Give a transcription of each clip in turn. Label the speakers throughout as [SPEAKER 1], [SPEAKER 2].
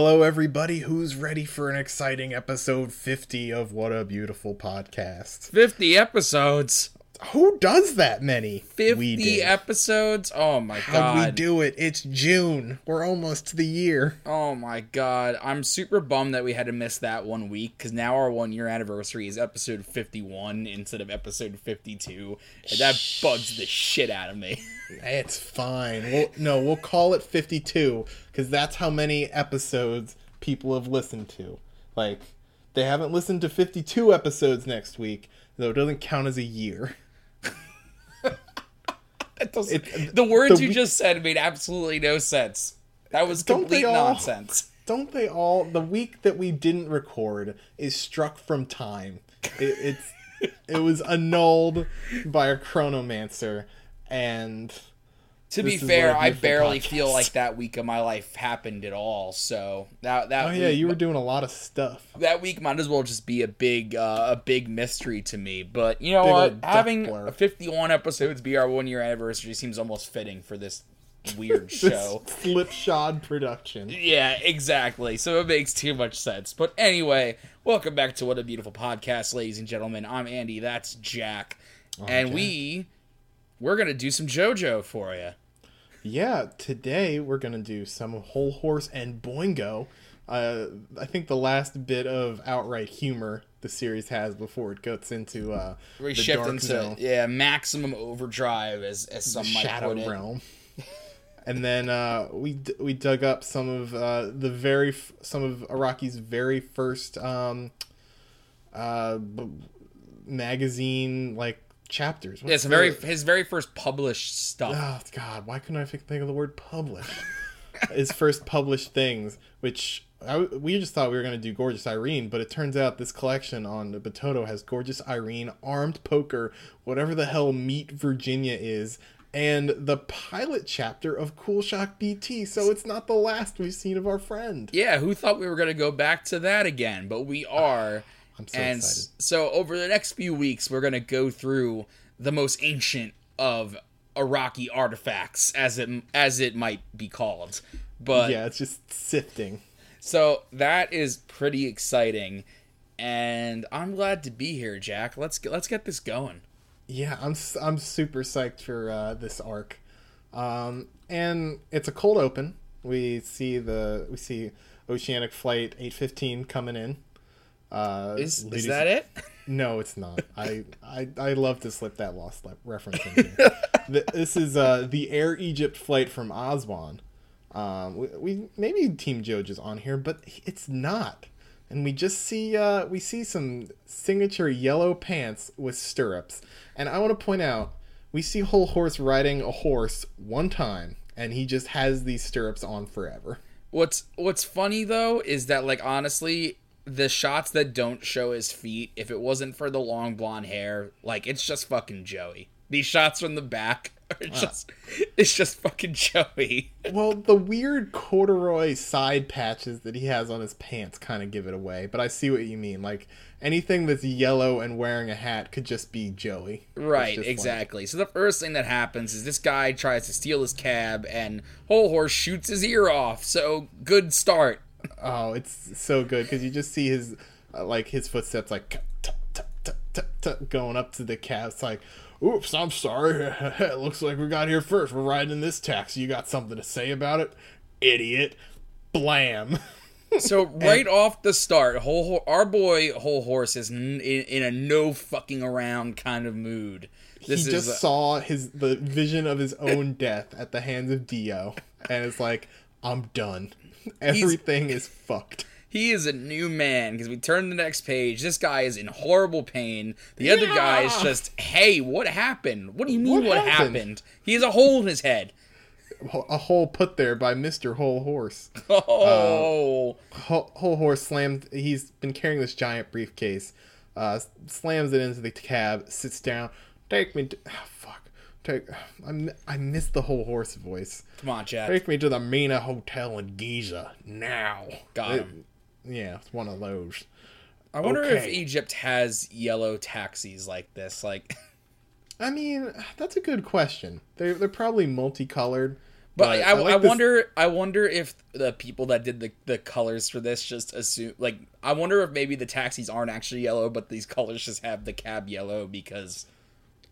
[SPEAKER 1] Hello, everybody who's ready for an exciting episode 50 of What a Beautiful Podcast.
[SPEAKER 2] 50 episodes.
[SPEAKER 1] Who does that many?
[SPEAKER 2] 50 episodes. Oh my
[SPEAKER 1] How'd we do it? It's June. We're almost to the year.
[SPEAKER 2] oh my god. I'm super bummed that we had to miss that one week because now our one year anniversary is episode 51 instead of episode 52. And that bugs the shit out of me.
[SPEAKER 1] It's fine. We'll, no, we'll call it 52 because that's how many episodes people have listened to. Like, they haven't listened to 52 episodes next week, though it doesn't count as a year.
[SPEAKER 2] That doesn't-
[SPEAKER 1] It- uh,
[SPEAKER 2] the words
[SPEAKER 1] the
[SPEAKER 2] you just said made absolutely no sense. That was complete
[SPEAKER 1] all?
[SPEAKER 2] nonsense.
[SPEAKER 1] Don't they all? The week that we didn't record is struck from time. It, it's it was annulled by a chronomancer, and
[SPEAKER 2] To be fair, I barely
[SPEAKER 1] podcast.
[SPEAKER 2] feel like that week of my life happened at all. So that that
[SPEAKER 1] oh yeah,
[SPEAKER 2] week-
[SPEAKER 1] you were doing a lot of stuff.
[SPEAKER 2] that week might as well just be a big uh, a big mystery to me. But you know
[SPEAKER 1] Big
[SPEAKER 2] what? Having
[SPEAKER 1] blur.
[SPEAKER 2] 51 episodes be our one year anniversary seems almost fitting for this weird
[SPEAKER 1] This
[SPEAKER 2] show.
[SPEAKER 1] slipshod production.
[SPEAKER 2] Yeah, exactly. So it makes too much sense. But anyway, welcome back to What a Beautiful Podcast, ladies and gentlemen. I'm Andy. That's Jack, and
[SPEAKER 1] Jack.
[SPEAKER 2] we we're gonna do some JoJo for you.
[SPEAKER 1] Yeah, today we're gonna do some Hol Horse and boingo. Uh, I think the last bit of outright humor the series has before it gets into uh,
[SPEAKER 2] We
[SPEAKER 1] the dark
[SPEAKER 2] into
[SPEAKER 1] zone.
[SPEAKER 2] yeah maximum overdrive, as as some might
[SPEAKER 1] Shadow
[SPEAKER 2] put it.
[SPEAKER 1] Realm. and then uh, we d- we dug up some of uh, the very f- some of Araki's very first um, uh, b- magazine like chapters.
[SPEAKER 2] Yeah, it's very his very first published stuff.
[SPEAKER 1] oh god, why couldn't I think think of the word publish? His first published things, which I, we just thought we were going to do Gorgeous Irene, but it turns out this collection on the Batoto has Gorgeous Irene, Armed Poker, whatever the hell Meet Virginia is, and the pilot chapter of Cool Shock BT. So it's not the last we've seen of our friend.
[SPEAKER 2] Yeah, who thought we were going to go back to that again? But we are.
[SPEAKER 1] I'm so
[SPEAKER 2] and
[SPEAKER 1] excited.
[SPEAKER 2] so over the next few weeks, we're going to go through the most ancient of Araki artifacts, as it as it might be called. But
[SPEAKER 1] yeah, it's just sifting.
[SPEAKER 2] so that is pretty exciting, and I'm glad to be here, Jack. Let's get, let's get this going.
[SPEAKER 1] Yeah, I'm I'm super psyched for uh, this arc, um, and it's a cold open. We see the we see Oceanic Flight 815 coming in. Uh,
[SPEAKER 2] Is
[SPEAKER 1] ladies-
[SPEAKER 2] is that it?
[SPEAKER 1] No, it's not. I, I I love to slip that lost le- reference in here. Th- this is uh, the Air Egypt flight from Aswan. Um, we, we maybe Team Joj is on here, but it's not. And we just see uh, we see some signature yellow pants with stirrups. And I want to point out we see Hol Horse riding a horse one time, and he just has these stirrups on forever.
[SPEAKER 2] What's What's funny though is that like honestly, the shots that don't show his feet, if it wasn't for the long blonde hair, like it's just fucking Joey. These shots from the back are just it's just fucking Joey.
[SPEAKER 1] Well, the weird corduroy side patches that he has on his pants kind of give it away, but I see what you mean. Like anything that's yellow and wearing a hat could just be Joey.
[SPEAKER 2] Right,
[SPEAKER 1] just like-
[SPEAKER 2] exactly. So the first thing that happens is this guy tries to steal his cab and Hol Horse shoots his ear off. So good start.
[SPEAKER 1] Oh, it's so good because you just see his uh, like his footsteps like going up to the cab. It's like, oops, I'm sorry. it looks like we got here first. We're riding in this taxi. You got something to say about it, idiot? Blam.
[SPEAKER 2] So right off the start, whole Ho- our boy Hol Horse is n- in, in a no fucking around kind of mood. This
[SPEAKER 1] he just saw his the vision of his own death at the hands of Dio, and it's like, I'm done. Everything is fucked.
[SPEAKER 2] he is a new man because we turn to the next page. This guy is in horrible pain. The other guy is just, hey, what happened? What do you mean
[SPEAKER 1] What
[SPEAKER 2] what,
[SPEAKER 1] happened?"
[SPEAKER 2] happened? He has a hole in his head.
[SPEAKER 1] A hole put there by Mister Hol Horse.
[SPEAKER 2] Oh,
[SPEAKER 1] Whole, Hol Horse slammed. He's been carrying this giant briefcase. Uh, slams it into the cab. Sits down. Take me. To, ah, fuck. Take. I mi- I missed the Hol Horse voice.
[SPEAKER 2] come on, Jack.
[SPEAKER 1] Take me to the Mina Hotel in Giza now.
[SPEAKER 2] Got
[SPEAKER 1] It-
[SPEAKER 2] him.
[SPEAKER 1] yeah, it's one of those.
[SPEAKER 2] I wonder if. Egypt has yellow taxis like this. Like,
[SPEAKER 1] I mean, that's a good question. They're they're probably multicolored,
[SPEAKER 2] But, I, I,
[SPEAKER 1] like this-
[SPEAKER 2] wonder. I wonder if the people that did the, the colors for this just assume like. I wonder if maybe the taxis aren't actually yellow, but these colors just have the cab yellow because.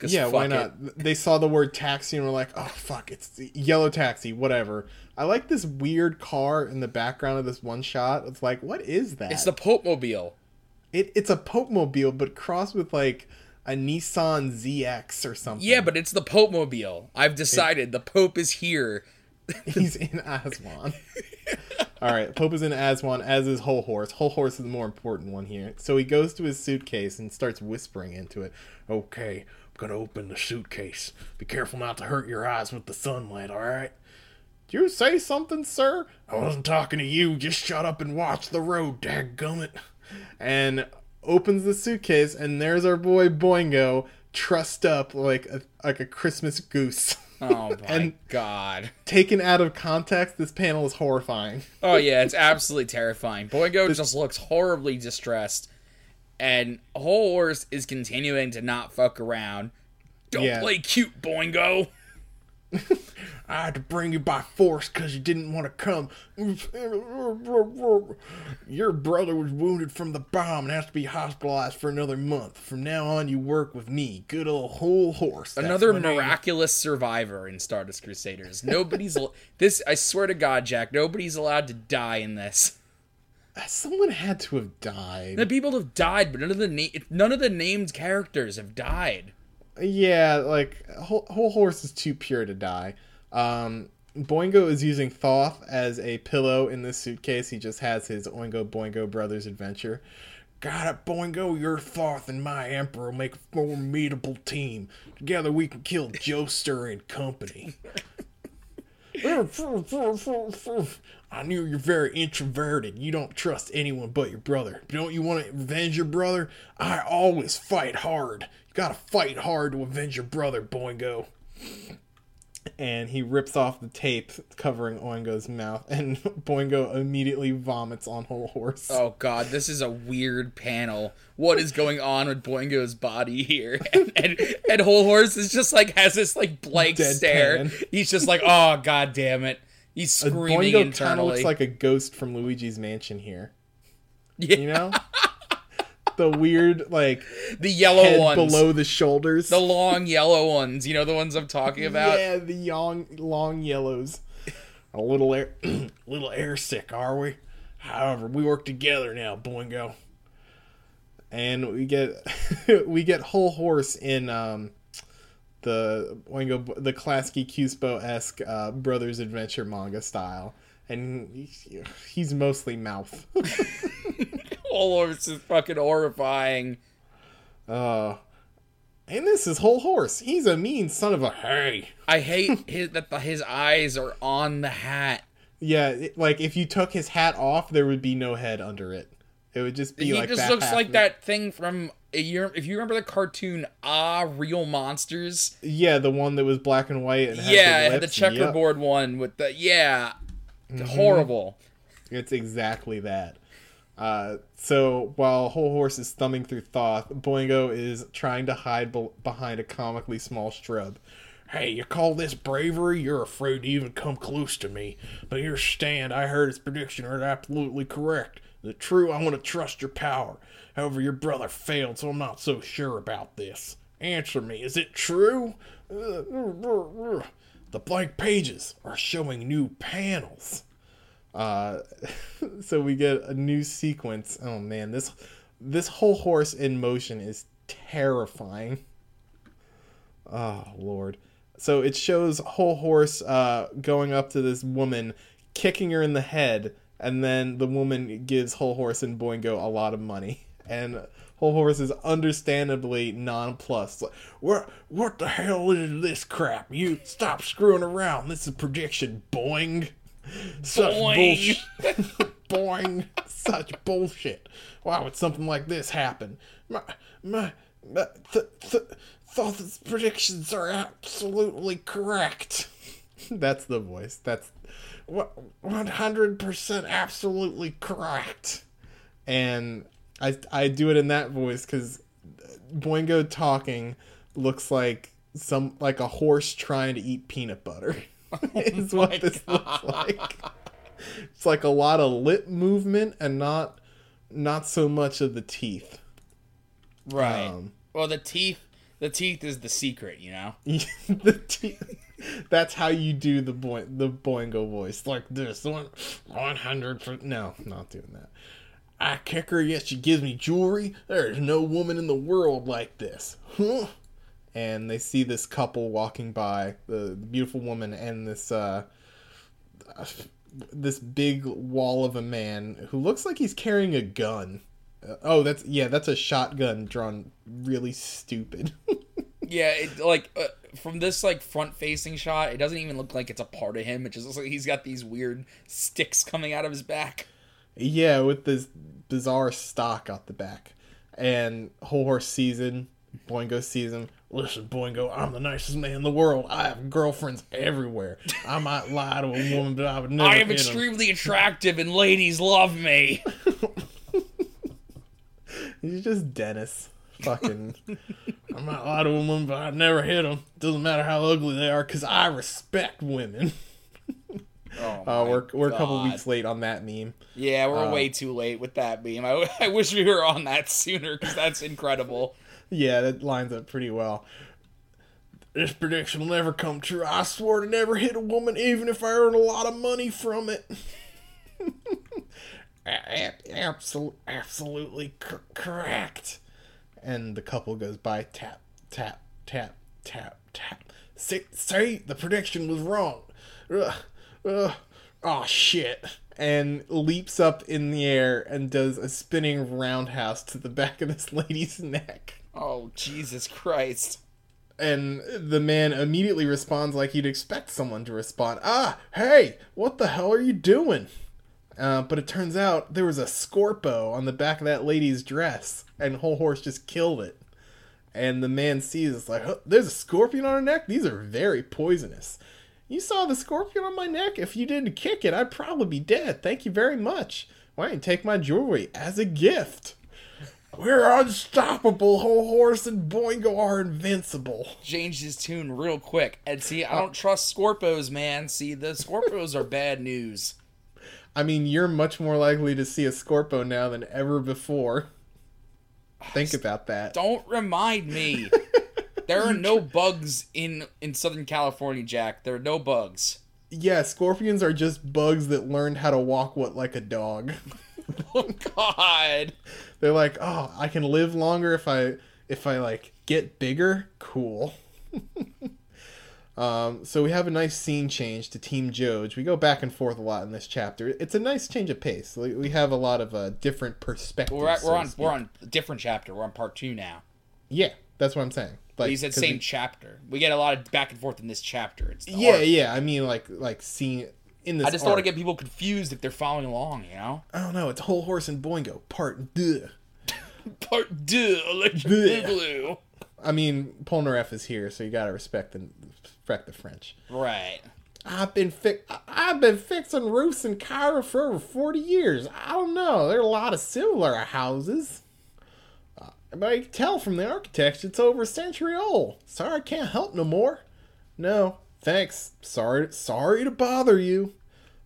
[SPEAKER 1] Yeah, why not?
[SPEAKER 2] it.
[SPEAKER 1] They saw the word taxi and were like, "Oh fuck, it's the yellow taxi, whatever." I like this weird car in the background of this one shot. It's like, what is that?
[SPEAKER 2] It's the Pope Mobile.
[SPEAKER 1] it, it's a Pope mobile, but crossed with like a Nissan ZX or something.
[SPEAKER 2] Yeah, but it's the Pope Mobile. I've decided the Pope is here.
[SPEAKER 1] he's in Aswan. All right, Pope is in Aswan, as is Hol Horse. Hol Horse is the more important one here. So he goes to his suitcase and starts whispering into it. Okay, gonna open the suitcase. Be careful not to hurt your eyes with the sunlight. All right. Did you say something, sir? I wasn't talking to you. Just shut up and watch the road, dadgummit. And opens the suitcase, and there's our boy Boingo, trussed up like a like a Christmas goose.
[SPEAKER 2] Oh my
[SPEAKER 1] And-
[SPEAKER 2] god.
[SPEAKER 1] Taken out of context, this panel is horrifying.
[SPEAKER 2] Oh yeah, it's absolutely terrifying. Boingo just looks horribly distressed, and Hol Horse is continuing to not fuck around. Don't
[SPEAKER 1] Yeah.
[SPEAKER 2] play cute, Boingo.
[SPEAKER 1] I had to bring you by force because you didn't want to come. Your brother was wounded from the bomb and has to be hospitalized for another month. From now on, you work with me, good old Hol Horse. That's
[SPEAKER 2] Another
[SPEAKER 1] my name.
[SPEAKER 2] miraculous survivor in Stardust Crusaders. Nobody's this. I swear to God, Jack. Nobody's allowed to die in this.
[SPEAKER 1] Someone had to have died.
[SPEAKER 2] The people have died, but none of the na- none of the named characters have died.
[SPEAKER 1] Yeah, like whole, Hol Horse is too pure to die. Um, Boingo is using Thoth as a pillow in this suitcase. He just has his Oingo Boingo Brothers adventure. Got it, Boingo. Your Thoth and my Emperor make a formidable team. Together we can kill Joestar and company. I knew you're very introverted. You don't trust anyone but your brother. Don't you want to avenge your brother? I always fight hard. You gotta fight hard to avenge your brother, Boingo. And he rips off the tape covering Oingo's mouth, and Boingo immediately vomits on Hol Horse.
[SPEAKER 2] Oh God, this is a weird panel. What is going on with Boingo's body here? And, and, and Hol Horse is just like has this like blank
[SPEAKER 1] Deadpan.
[SPEAKER 2] stare. He's just like, oh God damn it. He's screaming
[SPEAKER 1] Boingo kind of looks like a ghost from Luigi's Mansion here.
[SPEAKER 2] yeah,
[SPEAKER 1] You know? the weird, like,
[SPEAKER 2] the yellow ones,
[SPEAKER 1] below the shoulders.
[SPEAKER 2] the long yellow ones. You know the ones I'm talking about.
[SPEAKER 1] Yeah, the long, long yellows. A little air, little air sick, are we? However, we work together now, Boingo. And we get, we get Hol Horse in um, the Boingo, the Klasky Csupo esque uh, Brothers Adventure manga style, and he- he's mostly mouth.
[SPEAKER 2] Hol Horse is fucking horrifying.
[SPEAKER 1] Uh, and this is Hol Horse. He's a mean son of a hey.
[SPEAKER 2] I hate his, that the, his eyes are on the hat.
[SPEAKER 1] Yeah, it- like if you took his hat off, there would be no head under it. It would just be
[SPEAKER 2] he
[SPEAKER 1] like
[SPEAKER 2] just looks like
[SPEAKER 1] of
[SPEAKER 2] that thing from year. If you remember the cartoon Ah Real Monsters,
[SPEAKER 1] Yeah, the one that was black and white and had
[SPEAKER 2] yeah,
[SPEAKER 1] the
[SPEAKER 2] had the
[SPEAKER 1] lips. Yep.
[SPEAKER 2] checkerboard one with the yeah,
[SPEAKER 1] Mm-hmm.
[SPEAKER 2] horrible.
[SPEAKER 1] It's exactly that. Uh, so while Hol Horse is thumbing through Thoth, Boingo is trying to hide be- behind a comically small shrub. Hey, you call this bravery? You're afraid to even come close to me. But your stand, I heard his prediction are absolutely correct. The true? I want to trust your power. However, your brother failed, so I'm not so sure about this. Answer me, is it true? The blank pages are showing new panels. Uh, so we get a new sequence. Oh man, this this Hol Horse in motion is terrifying. Oh lord. So it shows Hol Horse uh, going up to this woman, kicking her in the head, and then the woman gives Hol Horse and Boingo a lot of money, and Hol Horse is understandably nonplussed. Like, what what the hell is this crap? You stop screwing around. This is prediction. Boing. Such
[SPEAKER 2] Boing.
[SPEAKER 1] bullshit. Boing. Such bullshit. Why would something like this happen? My, my, my th- th- Thoth's predictions are absolutely correct. That's the voice. That's 100% absolutely correct. And I I do it in that voice cuz Boingo talking looks like some like a horse trying to eat peanut butter. is what this looks like. It's like a lot of lip movement and not not so much of the teeth.
[SPEAKER 2] Right.
[SPEAKER 1] Um,
[SPEAKER 2] well, the teeth. The teeth is the secret, you know.
[SPEAKER 1] the teeth. That's how you do the boy the Boingo voice like this. One one hundred. No, not doing that. I kick her, yet she gives me jewelry. There's no woman in the world like this. Huh? And they see this couple walking by, the beautiful woman and this uh, this big wall of a man who looks like he's carrying a gun. Uh, oh, that's yeah, that's a shotgun drawn really stupid.
[SPEAKER 2] Yeah, it, like uh, from this like front facing shot, it doesn't even look like it's a part of him. It just looks like he's got these weird sticks coming out of his back.
[SPEAKER 1] Yeah, with this bizarre stock out the back. And Hol Horse season. Boingo season. Listen, Boingo, I'm the nicest man in the world. I have girlfriends everywhere. I might lie to a woman, but I would never.
[SPEAKER 2] I am
[SPEAKER 1] hit 'em."
[SPEAKER 2] extremely attractive and ladies love me.
[SPEAKER 1] He's just Dennis. Fucking. I might lie to a woman, but I'd never hit them. Doesn't matter how ugly they are, because I respect women.
[SPEAKER 2] Oh,
[SPEAKER 1] Uh, we're we're a couple weeks late on that meme.
[SPEAKER 2] Yeah, we're
[SPEAKER 1] uh,
[SPEAKER 2] way too late with that meme. I, I wish we were on that sooner because that's incredible.
[SPEAKER 1] Yeah, that lines up pretty well. This prediction will never come true. I swore to never hit a woman, even if I earn a lot of money from it. Absolutely, absolutely c- correct. And the couple goes by tap, tap, tap, tap, tap. Say, say the prediction was wrong. Ugh, ugh, oh shit. And leaps up in the air and does a spinning roundhouse to the back of this lady's neck.
[SPEAKER 2] Oh Jesus Christ!
[SPEAKER 1] And the man immediately responds like you'd expect someone to respond. Ah, hey, what the hell are you doing? Uh, but it turns out there was a Scorpo on the back of that lady's dress, and Hol Horse just killed it. And the man sees it's like, huh, there's a scorpion on her neck? These are very poisonous. You saw the scorpion on my neck? If you didn't kick it, I'd probably be dead. Thank you very much. Why you take my jewelry as a gift? We're unstoppable. Hol Horse and Boingo are invincible.
[SPEAKER 2] Changed his tune real quick. And see, I uh, don't trust Scorpos, man. See, the Scorpos are bad news.
[SPEAKER 1] I mean, you're much more likely to see a Scorpo now than ever before. Think about that.
[SPEAKER 2] Don't remind me. There are no bugs in in Southern California, Jack. There are no bugs.
[SPEAKER 1] Yeah, scorpions are just bugs that learned how to walk what like a dog.
[SPEAKER 2] Oh God!
[SPEAKER 1] They're like, "Oh, I can live longer if I if I like get bigger." Cool. um, so we have a nice scene change to Team Joj. We go back and forth a lot in this chapter. It's a nice change of pace. We we have a lot of uh, different perspectives.
[SPEAKER 2] We're at, we're
[SPEAKER 1] to
[SPEAKER 2] on we're on a different chapter. We're on part two now.
[SPEAKER 1] Yeah, that's what I'm saying.
[SPEAKER 2] He said same
[SPEAKER 1] we-
[SPEAKER 2] chapter. We get a lot of back and forth in this chapter. It's
[SPEAKER 1] yeah,
[SPEAKER 2] arc.
[SPEAKER 1] yeah. I mean, like like seeing in this.
[SPEAKER 2] I just don't want to get people confused if they're following along. You know.
[SPEAKER 1] I don't know. It's Hol Horse and Boingo part. Duh.
[SPEAKER 2] Part two, electric boogaloo.
[SPEAKER 1] I mean, Polnareff is here, so you gotta respect the respect the French.
[SPEAKER 2] Right.
[SPEAKER 1] I've been fi- I've been fixing roofs in Cairo for over forty years. I don't know. There are a lot of similar houses, but I can tell from the architecture it's over a century old. Sorry, I can't help no more. No, thanks. Sorry, sorry to bother you.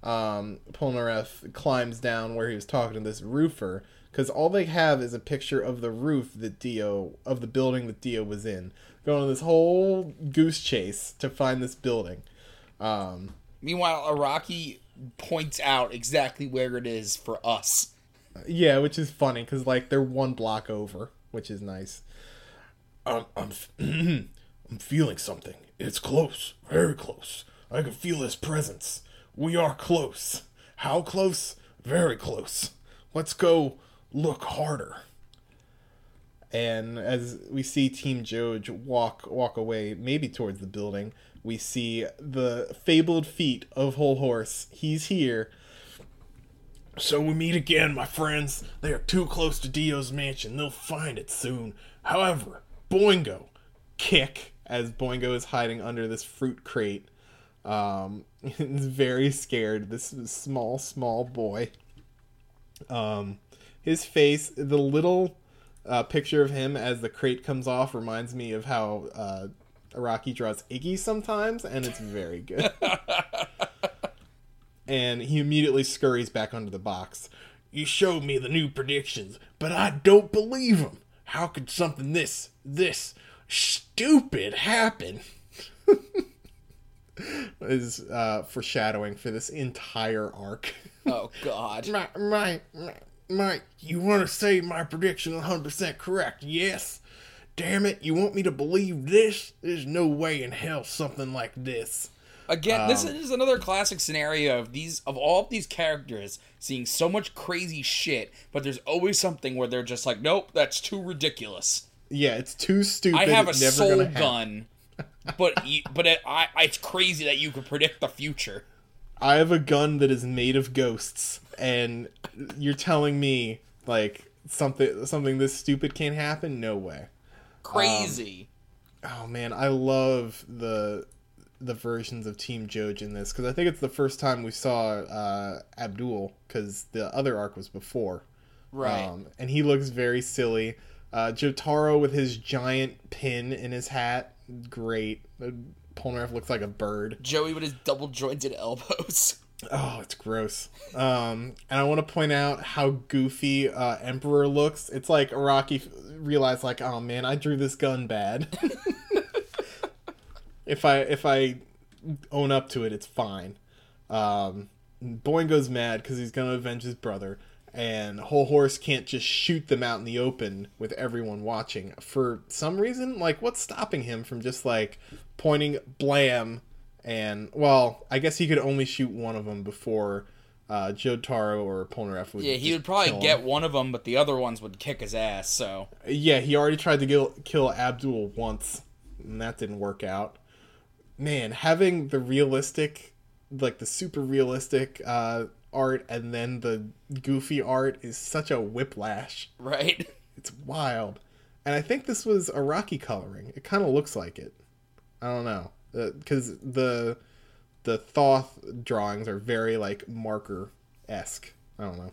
[SPEAKER 1] Um, Polnareff climbs down where he was talking to this roofer because all they have is a picture of the roof that Dio of the building that Dio was in. Going on this whole goose chase to find this building. Um,
[SPEAKER 2] Meanwhile, Araki points out exactly where it is for us.
[SPEAKER 1] yeah, which is funny because like they're one block over, which is nice. I'm I'm I'm feeling something. It's close, very close. I can feel his presence. We are close. How close? Very close. Let's go look harder. And as we see Team Joj walk walk away, maybe towards the building, we see the fabled feet of Hol Horse. He's here. So we meet again, my friends. They are too close to Dio's mansion. They'll find it soon. However, Boingo, kick as Boingo is hiding under this fruit crate. Um, is very scared. This small, small boy. Um, his face, the little uh, picture of him as the crate comes off, reminds me of how uh, Araki draws Iggy sometimes, and it's very good. and he immediately scurries back under the box. You showed me the new predictions, but I don't believe them. How could something this, this stupid happen? is uh, foreshadowing for this entire arc.
[SPEAKER 2] Oh God.
[SPEAKER 1] my, my, my, my, you want to say my prediction 100% correct? Yes. Damn it, you want me to believe this? There's no way in hell something like this.
[SPEAKER 2] Again, this um, is another classic scenario of these of all of these characters seeing so much crazy shit, but there's always something where they're just like, nope, that's too ridiculous.
[SPEAKER 1] Yeah, it's too stupid.
[SPEAKER 2] I have a soul gun, but but it, I, it's crazy that you could predict the future.
[SPEAKER 1] I have a gun that is made of ghosts, and you're telling me like something something this stupid can't happen? No way.
[SPEAKER 2] Crazy.
[SPEAKER 1] Um, oh man, I love the the versions of Team Joj in this because I think it's the first time we saw uh, Abdul because the other arc was before,
[SPEAKER 2] right.
[SPEAKER 1] Um, and he looks very silly. Uh, Jotaro with his giant pin in his hat, great. Uh, Polnareff looks like a bird.
[SPEAKER 2] Joey with his double jointed elbows.
[SPEAKER 1] Oh, it's gross. Um, and I want to point out how goofy uh, Emperor looks. It's like Araki realized, like, oh man, I drew this gun bad. if I if I own up to it, it's fine. Um, Boingo's mad because he's gonna avenge his brother, and Whole Horse can't just shoot them out in the open with everyone watching. For some reason, like, what's stopping him from just like pointing blam and well, I guess he could only shoot one of them before uh, Jotaro or Polnareff would.
[SPEAKER 2] Yeah, he would probably get one of them, but the other ones would kick his ass. So
[SPEAKER 1] Yeah, he already tried to kill, kill Abdul once, and that didn't work out. Man, having the realistic, like the super realistic uh, art and then the goofy art is such a whiplash.
[SPEAKER 2] right.
[SPEAKER 1] It's wild. And I think this was Araki coloring. It kind of looks like it. I don't know. Because the the Thoth drawings are very like marker esque. I don't know.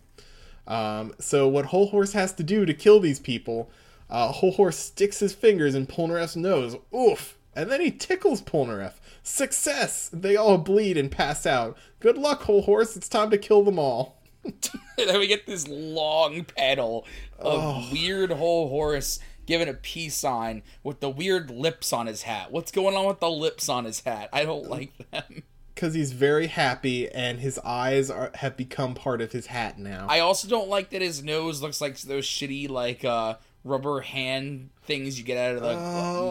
[SPEAKER 1] Um, so what Hol Horse has to do to kill these people, uh, Hol Horse sticks his fingers in Polnareff's nose. Oof! And then he tickles Polnareff. Success! They all bleed and pass out. Good luck, Hol Horse. It's time to kill them all.
[SPEAKER 2] then we get this long panel of
[SPEAKER 1] Oh.
[SPEAKER 2] weird Hol Horse giving a peace sign with the weird lips on his hat. What's going on with the lips on his hat? I don't like them.
[SPEAKER 1] because he's very happy and his eyes are, have become part of his hat now.
[SPEAKER 2] I also don't like that his nose looks like those shitty like uh rubber hand things you get out of the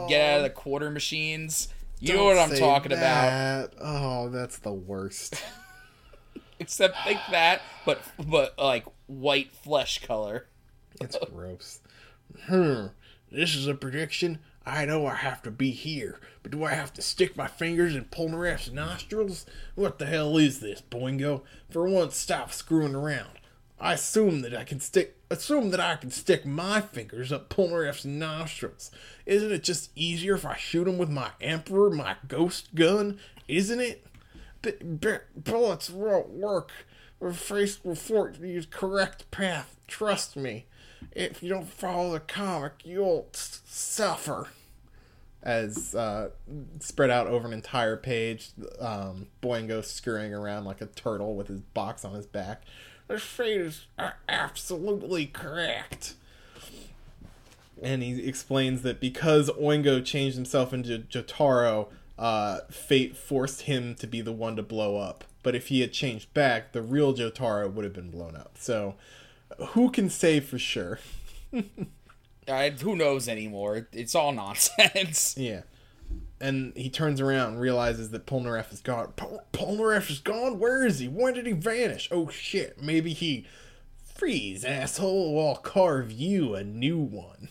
[SPEAKER 2] you get out of the quarter machines. You know what I'm
[SPEAKER 1] Don't
[SPEAKER 2] talking about.
[SPEAKER 1] Oh, that's the worst.
[SPEAKER 2] Except like that, but but like white flesh color.
[SPEAKER 1] It's gross. Hmm. This is a prediction. I know I have to be here, but do I have to stick my fingers in Polnareff's nostrils? What the hell is this, Boingo? For once, stop screwing around. I assume that I can stick. Assume that I can stick my fingers up Polnareff's nostrils. Isn't it just easier if I shoot him with my Emperor, my ghost gun? Isn't it? B- b- bullets won't work. We're faced with the correct path. Trust me. If you don't follow the comic, you'll s- suffer. As uh, spread out over an entire page, um, Boingo scurrying around like a turtle with his box on his back. The fate is a- absolutely correct. And he explains that because Oingo changed himself into Jotaro, uh, fate forced him to be the one to blow up. But if he had changed back, the real Jotaro would have been blown up. So, who can say for sure?
[SPEAKER 2] I, who knows anymore? It's all nonsense.
[SPEAKER 1] Yeah. And he turns around and realizes that Polnareff is gone. Pol- Polnareff is gone? Where is he? When did he vanish? Oh shit, maybe he. Freeze, asshole. I'll carve you a new one.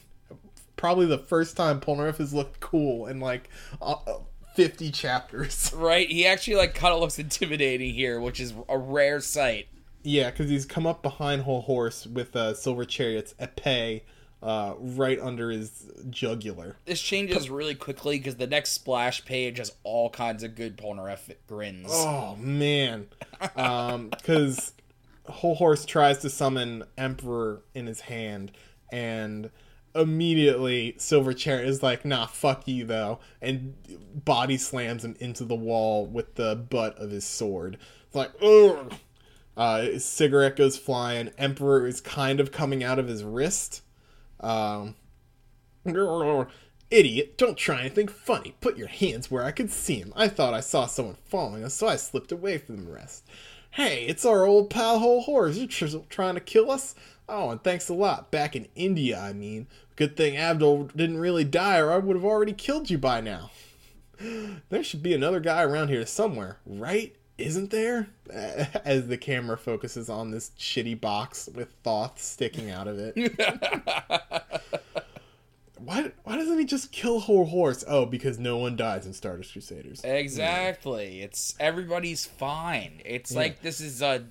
[SPEAKER 1] Probably the first time Polnareff has looked cool in like uh, uh, 50 chapters.
[SPEAKER 2] Right? He actually like kind of looks intimidating here, which is a rare sight.
[SPEAKER 1] Yeah, because he's come up behind Hol Horse with uh, Silver Chariot's epee uh, right under his jugular.
[SPEAKER 2] This changes really quickly because the next splash page has all kinds of good Polnareff grins.
[SPEAKER 1] Oh man, because Hol Horse tries to summon Emperor in his hand, and immediately Silver Chariot is like, nah, fuck you though, and body slams him into the wall with the butt of his sword. It's like, ugh. Uh, cigarette goes flying. Emperor is kind of coming out of his wrist. Um, Idiot, don't try anything funny. Put your hands where I could see him. I thought I saw someone following us, so I slipped away from the rest. Hey, it's our old pal Hol Horse. You tr- trying to kill us? Oh, and thanks a lot. Back in India, I mean. Good thing Abdul didn't really die, or I would have already killed you by now. There should be another guy around here somewhere, right? Isn't there? As the camera focuses on this shitty box with Thoth sticking out of it. why, why doesn't he just kill Hol Horse? Oh, because no one dies in Stardust Crusaders.
[SPEAKER 2] Exactly. It's everybody's fine. It's like this is a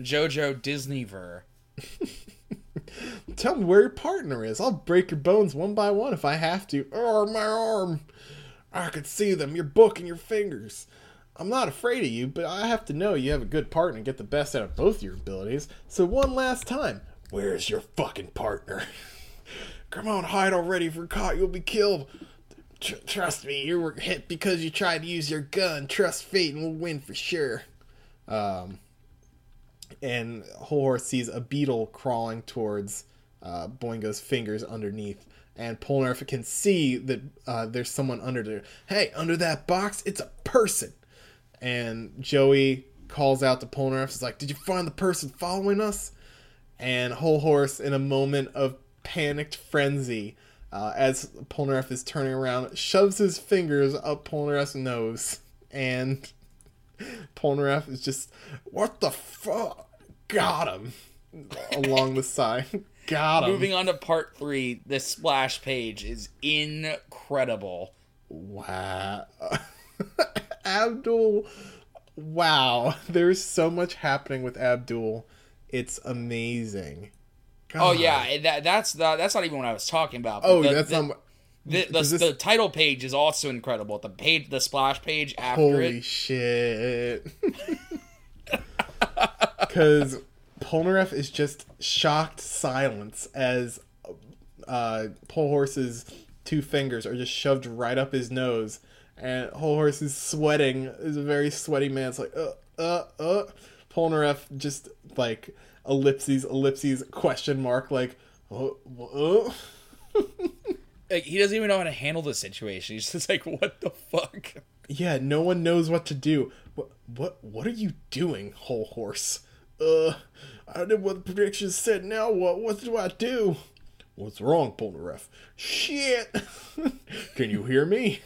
[SPEAKER 2] JoJo Disneyver.
[SPEAKER 1] Tell me where your partner is. I'll break your bones one by one if I have to. Oh, my arm. I could see them. Your book and your fingers. I'm not afraid of you, but I have to know you have a good partner and get the best out of both your abilities. So one last time, where's your fucking partner? Come on, hide already. If we're caught, you'll be killed. Tr- trust me, you were hit because you tried to use your gun. Trust fate and we'll win for sure. Um, and Hol Horse sees a beetle crawling towards uh, Boingo's fingers underneath. And Polnareff can see that uh, there's someone under there. Hey, under that box, it's a person. And Joey calls out to Polnareff. He's like, Did you find the person following us? And Hol Horse, in a moment of panicked frenzy, uh, as Polnareff is turning around, shoves his fingers up Polnareff's nose. And Polnareff is just, What the fuck? Got him. Along the side. Got him.
[SPEAKER 2] Moving on to part three, the splash page is incredible.
[SPEAKER 1] Wow. Abdul. Wow. There's so much happening with Abdul. It's amazing.
[SPEAKER 2] Oh yeah, that that's the, that's not even what I was talking about.
[SPEAKER 1] Oh,
[SPEAKER 2] the,
[SPEAKER 1] that's
[SPEAKER 2] the,
[SPEAKER 1] not.
[SPEAKER 2] the, the,
[SPEAKER 1] this-
[SPEAKER 2] the title page is also incredible. The page, the splash page after
[SPEAKER 1] Holy
[SPEAKER 2] it.
[SPEAKER 1] shit. Because Polnareff is just shocked silence as uh, Hol Horse's two fingers are just shoved right up his nose. And Hol Horse is sweating. Is a very sweaty man. It's like, uh, uh, uh. Polnareff just like ellipses, ellipses, question mark, like, uh, uh.
[SPEAKER 2] Like, he doesn't even know how to handle the situation. He's just like, what the fuck?
[SPEAKER 1] Yeah, no one knows what to do. What what what are you doing, Hol Horse? Uh I did what the predictions said. Now what what do I do? What's wrong, Polnareff? Shit! Can you hear me?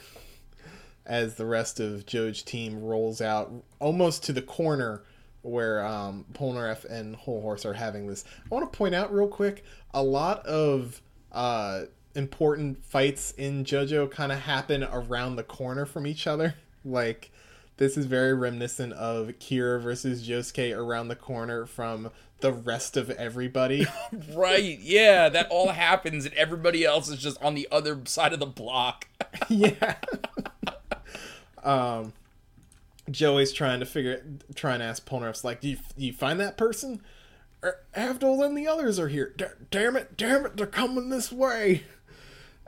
[SPEAKER 1] As the rest of Joe's team rolls out almost to the corner where um, Polnareff and Hol Horse are having this. I want to point out real quick a lot of uh, important fights in JoJo kind of happen around the corner from each other. Like, this is very reminiscent of Kira versus Josuke around the corner from the rest of everybody.
[SPEAKER 2] Right, yeah, that all happens, and everybody else is just on the other side of the block.
[SPEAKER 1] yeah. Um, Joey's trying to figure, trying to ask Polnareff's like, do you, do you find that person? Er, Avdol and the others are here. D- damn it, damn it, they're coming this way.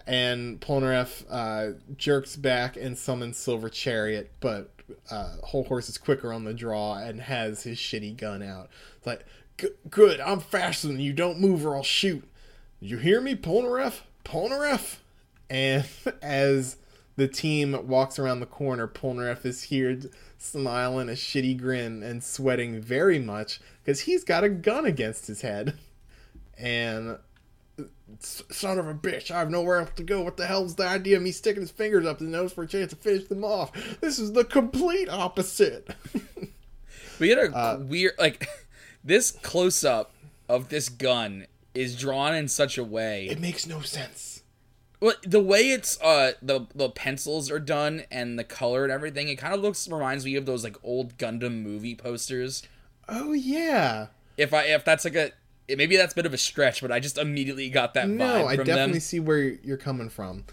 [SPEAKER 1] And Polnareff uh, jerks back and summons Silver Chariot, but uh, Hol Horse is quicker on the draw and has his shitty gun out. It's like, good, I'm faster than you. Don't move or I'll shoot. You hear me, Polnareff? Polnareff? And as the team walks around the corner, Polnareff is here smiling a shitty grin and sweating very much because he's got a gun against his head. And son of a bitch, I have nowhere else to go. What the hell's the idea of me sticking his fingers up his nose for a chance to finish them off? This is the complete opposite.
[SPEAKER 2] We had a
[SPEAKER 1] Uh,
[SPEAKER 2] weird, like, this close up of this gun is drawn in such a way.
[SPEAKER 1] it makes no sense.
[SPEAKER 2] Well, the way it's uh the the pencils are done and the color and everything, it kind of looks reminds me of those like old Gundam movie posters.
[SPEAKER 1] Oh yeah.
[SPEAKER 2] If I if that's like a maybe that's a bit of a stretch, but I just immediately got that
[SPEAKER 1] No,
[SPEAKER 2] vibe
[SPEAKER 1] I definitely
[SPEAKER 2] them.
[SPEAKER 1] see where you're coming from.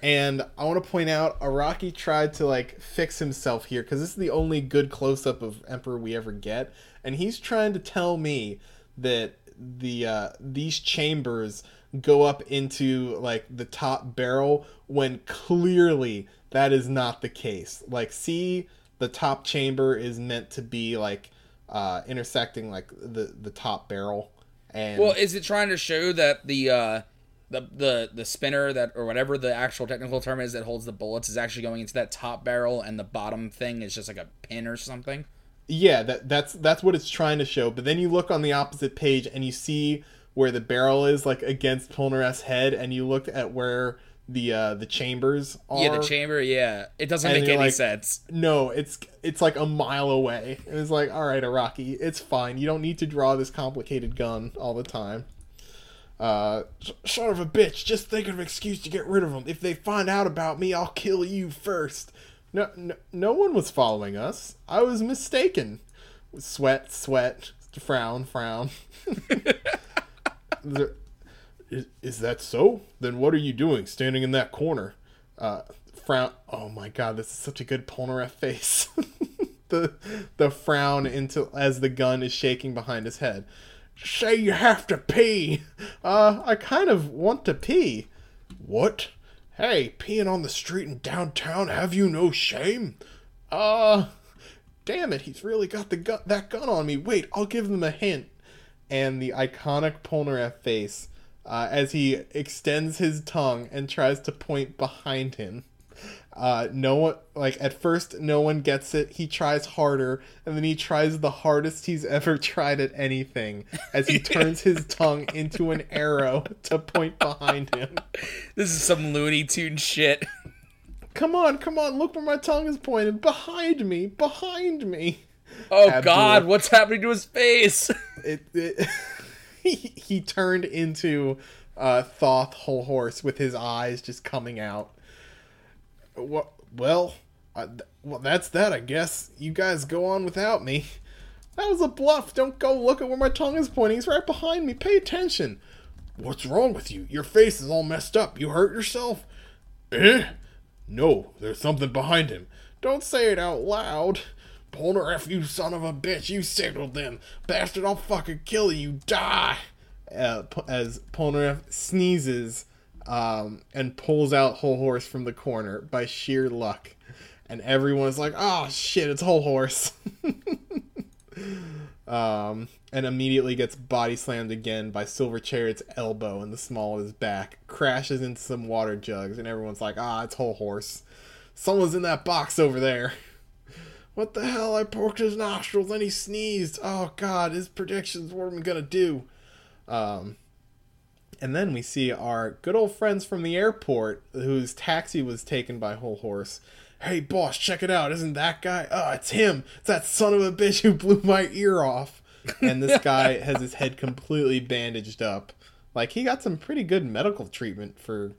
[SPEAKER 1] And I want to point out, Araki tried to like fix himself here because this is the only good close up of Emperor we ever get, and he's trying to tell me that the uh, these chambers go up into like the top barrel when clearly that is not the case. Like, see, the top chamber is meant to be like uh, intersecting like the the top barrel. And
[SPEAKER 2] Well, is it trying to show that the uh, the the the spinner that or whatever the actual technical term is that holds the bullets is actually going into that top barrel, and the bottom thing is just like a pin or something?
[SPEAKER 1] Yeah, that that's that's what it's trying to show. But then you look on the opposite page and you see where the barrel is like against Polnareff's head, and you look at where the uh the chambers are.
[SPEAKER 2] Yeah, the chamber. Yeah, it doesn't
[SPEAKER 1] And
[SPEAKER 2] make any
[SPEAKER 1] like-
[SPEAKER 2] sense.
[SPEAKER 1] No, it's it's like a mile away. And it's like, all right, Araki, it's fine. You don't need to draw this complicated gun all the time. Uh, son of a bitch, just think of an excuse to get rid of them. If they find out about me, I'll kill you first. No, no, no one was following us. I was mistaken. Sweat, sweat, frown, frown. Is, is that so? Then what are you doing standing in that corner? Uh, frown. Oh my god, this is such a good Polnareff face. the the frown into as the gun is shaking behind his head. Say you have to pee. Uh, I kind of want to pee. What? Hey, peeing on the street in downtown. Have you no shame? Uh, damn it, he's really got the gun, that gun on me. Wait, I'll give them a hint. And the iconic Polnareff face uh, as he extends his tongue and tries to point behind him. Uh, no one, like, at first, no one gets it. He tries harder, and then he tries the hardest he's ever tried at anything as he turns his tongue into an arrow to point behind him.
[SPEAKER 2] This is some Looney Tune shit.
[SPEAKER 1] Come on, come on, look where my tongue is pointed. Behind me, behind me.
[SPEAKER 2] Oh
[SPEAKER 1] Abdul.
[SPEAKER 2] God, what's happening to his face?
[SPEAKER 1] it, it he, he turned into uh, Thoth Hol Horse with his eyes just coming out. What? Well, I, th- well, that's that. I guess you guys go on without me. That was a bluff. Don't go look at where my tongue is pointing. He's right behind me. Pay attention. What's wrong with you? Your face is all messed up. You hurt yourself? Eh? No, there's something behind him. Don't say it out loud. Polnareff, you son of a bitch, you signaled them. Bastard, I'll fucking kill you. Die! Uh, as Polnareff sneezes um, and pulls out Hol Horse from the corner by sheer luck. And everyone's like, oh shit, it's Hol Horse. um, and immediately gets body slammed again by Silver Chariot's elbow in the small of his back, crashes into some water jugs, and everyone's like, ah, it's Hol Horse. Someone's in that box over there. What the hell? I poked his nostrils and he sneezed. Oh god, his predictions. What am I gonna do? Um, and then we see our good old friends from the airport, whose taxi was taken by Hol Horse. Hey, boss, check it out. Isn't that guy? Oh, it's him. It's that son of a bitch who blew my ear off. And this guy has his head completely bandaged up. Like, he got some pretty good medical treatment for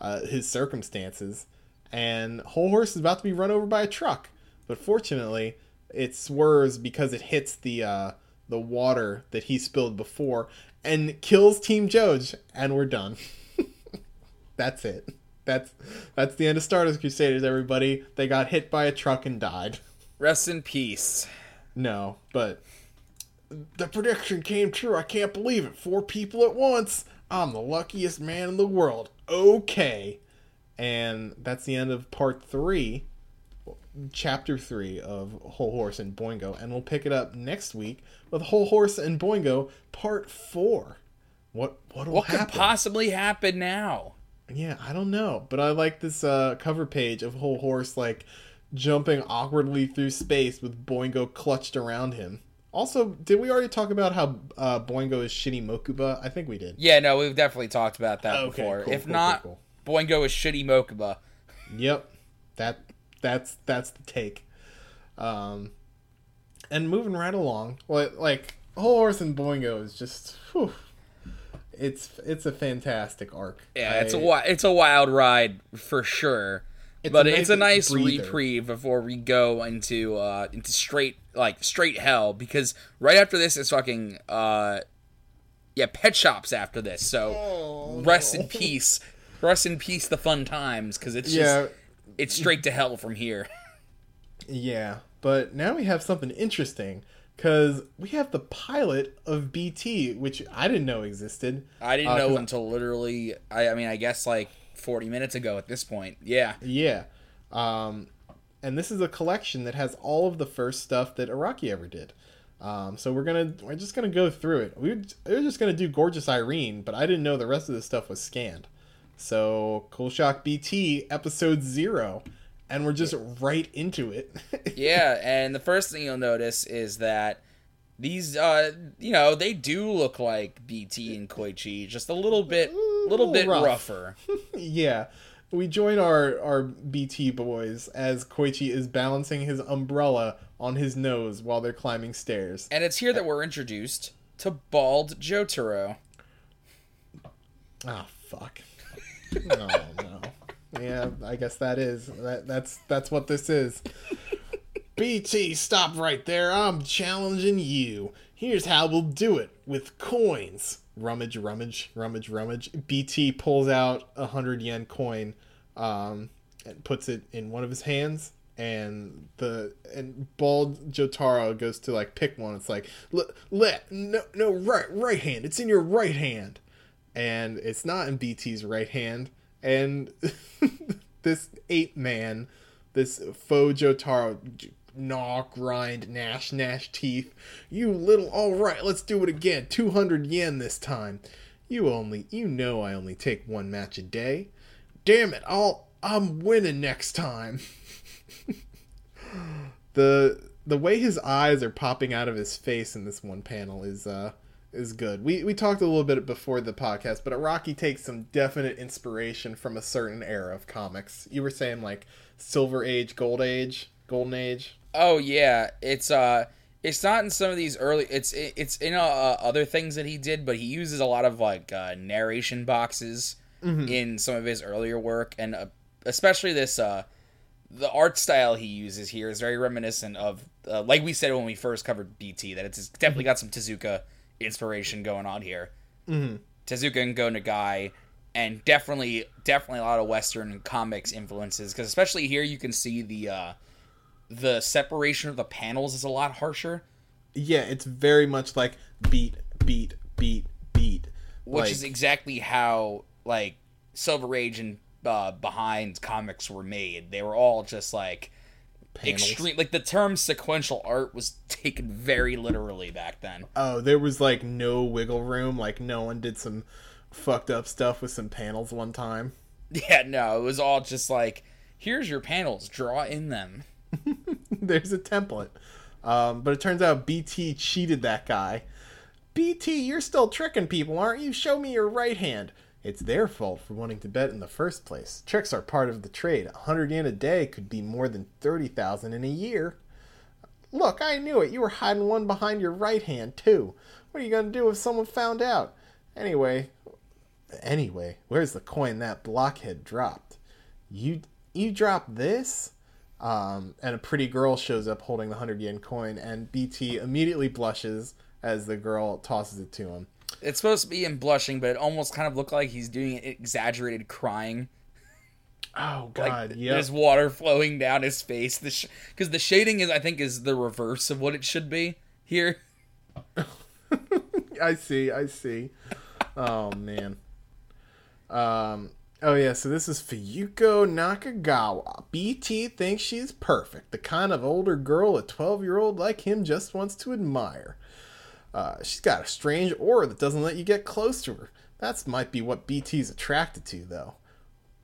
[SPEAKER 1] uh, his circumstances. And Hol Horse is about to be run over by a truck. But fortunately, it swerves because it hits the uh, the water that he spilled before and kills Team Joge, and we're done. that's it. That's that's the end of Stardust Crusaders. Everybody, they got hit by a truck and died.
[SPEAKER 2] Rest in peace.
[SPEAKER 1] No, but the prediction came true. I can't believe it. Four people at once. I'm the luckiest man in the world. Okay. And that's the end of part three, chapter three of Hol Horse and Boingo. And we'll pick it up next week with Hol Horse and Boingo part four. What what will
[SPEAKER 2] What
[SPEAKER 1] happen?
[SPEAKER 2] could possibly happen now?
[SPEAKER 1] Yeah, I don't know, but I like this uh, cover page of Hol Horse like jumping awkwardly through space with Boingo clutched around him. Also, did we already talk about how uh, Boingo is shitty Mokuba? I think we did.
[SPEAKER 2] Yeah, no, we've definitely talked about that
[SPEAKER 1] Okay,
[SPEAKER 2] before.
[SPEAKER 1] cool,
[SPEAKER 2] if
[SPEAKER 1] cool,
[SPEAKER 2] not,
[SPEAKER 1] cool,
[SPEAKER 2] Boingo is shitty Mokuba.
[SPEAKER 1] Yep, that that's that's the take. Um, and moving right along, like like Hol Horse and Boingo is just, whew, it's it's a fantastic arc.
[SPEAKER 2] Yeah, it's a
[SPEAKER 1] I-
[SPEAKER 2] it's a wild ride for sure.
[SPEAKER 1] It's
[SPEAKER 2] but
[SPEAKER 1] a
[SPEAKER 2] it's a
[SPEAKER 1] nice
[SPEAKER 2] nice
[SPEAKER 1] breather.
[SPEAKER 2] reprieve before we go into uh into straight like straight hell because right after this is fucking uh yeah pet shops after this so
[SPEAKER 1] Oh,
[SPEAKER 2] rest
[SPEAKER 1] no.
[SPEAKER 2] in peace rest in peace the fun times because it's
[SPEAKER 1] Yeah,
[SPEAKER 2] just it's straight to hell from here
[SPEAKER 1] Yeah, but now we have something interesting because we have the pilot of BT, which I didn't know existed.
[SPEAKER 2] I didn't
[SPEAKER 1] Uh,
[SPEAKER 2] know until literally. I, I mean, I guess like 40 minutes ago at this point. Yeah.
[SPEAKER 1] Yeah. Um, and this is a collection that has all of the first stuff that Araki ever did. Um, so we're gonna we're just gonna go through it. We were, we were just gonna do Gorgeous Irene, but I didn't know the rest of the stuff was scanned. So Cool Shock BT episode zero, and we're just right into it.
[SPEAKER 2] Yeah, and the first thing you'll notice is that these, uh, you know, they do look like BT and Koichi, just a little bit, a little bit
[SPEAKER 1] Rough.
[SPEAKER 2] rougher.
[SPEAKER 1] yeah. We join our, our BT boys as Koichi is balancing his umbrella on his nose while they're climbing stairs.
[SPEAKER 2] And it's here that we're introduced to bald Jotaro.
[SPEAKER 1] Oh fuck. No, no. Yeah, I guess that is that that's that's what this is. BT, stop right there. I'm challenging you. Here's how we'll do it with coins. Rummage, rummage, rummage, rummage. BT pulls out a hundred yen coin, um, and puts it in one of his hands. And the and bald Jotaro goes to like pick one. It's like let, let no no right right hand. It's in your right hand and it's not in BT's right hand. And this ape man, this faux Jotaro, gnaw, grind, gnash, gnash teeth. You little, all right, let's do it again. 200 yen this time. You only, you know I only take one match a day. Damn it, I'll, I'm winning next time. the the way his eyes are popping out of his face in this one panel is uh is good. We we talked a little bit before the podcast, but Araki takes some definite inspiration from a certain era of comics. You were saying like Silver Age, Gold Age, Golden Age.
[SPEAKER 2] Oh yeah, it's uh, it's not in some of these early. It's it's in uh, other things that he did, but he uses a lot of like uh, narration boxes in some of his earlier work, and uh, especially this uh, the art style he uses here is very reminiscent of uh, like we said when we first covered BT that it's definitely got some Tezuka inspiration going on here. Mm-hmm. Tezuka and Go Nagai, and definitely definitely a lot of Western comics influences because especially here you can see the uh, the separation of the panels is a lot harsher,
[SPEAKER 1] Yeah, it's very much like beat, beat, beat, beat.
[SPEAKER 2] which
[SPEAKER 1] Like,
[SPEAKER 2] is exactly how like Silver Age and uh, Behind comics were made. They were all just like
[SPEAKER 1] panels.
[SPEAKER 2] extreme. Like the term sequential art was taken very literally back then.
[SPEAKER 1] Oh, there was like no wiggle room. Like no one did some fucked up stuff with some panels one time.
[SPEAKER 2] Yeah, no, it was all just like here's your panels, draw in them.
[SPEAKER 1] There's a template. Um, but it turns out BT cheated that guy. BT, you're still tricking people, aren't you? Show me your right hand. It's their fault for wanting to bet in the first place. Tricks are part of the trade. A hundred yen a day could be more than thirty thousand in a year. Look, I knew it. You were hiding one behind your right hand too. What are you gonna do if someone found out? Anyway, anyway, where's the coin that blockhead dropped? You you dropped this? Um, and a pretty girl shows up holding the 100 yen coin, and BT immediately blushes as the girl tosses it to him.
[SPEAKER 2] It's supposed to be him blushing, but it almost kind of looked like he's doing exaggerated crying.
[SPEAKER 1] Oh,
[SPEAKER 2] Like
[SPEAKER 1] God, yeah.
[SPEAKER 2] there's water flowing down his face. The because the shading is, I think, is the reverse of what it should be here.
[SPEAKER 1] I see, I see. Oh, man. Um, oh, yeah, so this is Fuyuko Nakagawa. BT thinks she's perfect, the kind of older girl a 12 year old like him just wants to admire. Uh, she's got a strange aura that doesn't let you get close to her. That might be what BT's attracted to, though.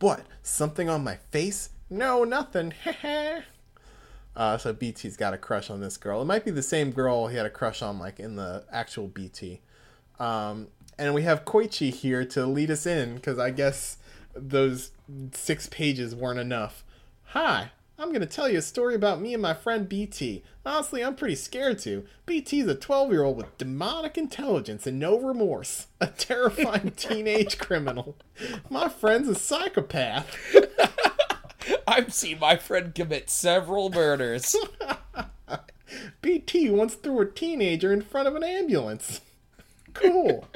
[SPEAKER 1] What? Something on my face? No, nothing. uh, so BT's got a crush on this girl. It might be the same girl he had a crush on, like in the actual BT. Um, and we have Koichi here to lead us in because I guess those six pages weren't enough. Hi, I'm going to tell you a story about me and my friend BT. Honestly, I'm pretty scared to. BT's a 12 year old with demonic intelligence and no remorse, a terrifying teenage criminal. My friend's a psychopath.
[SPEAKER 2] I've seen my friend commit several murders.
[SPEAKER 1] BT once threw a teenager in front of an ambulance. Cool.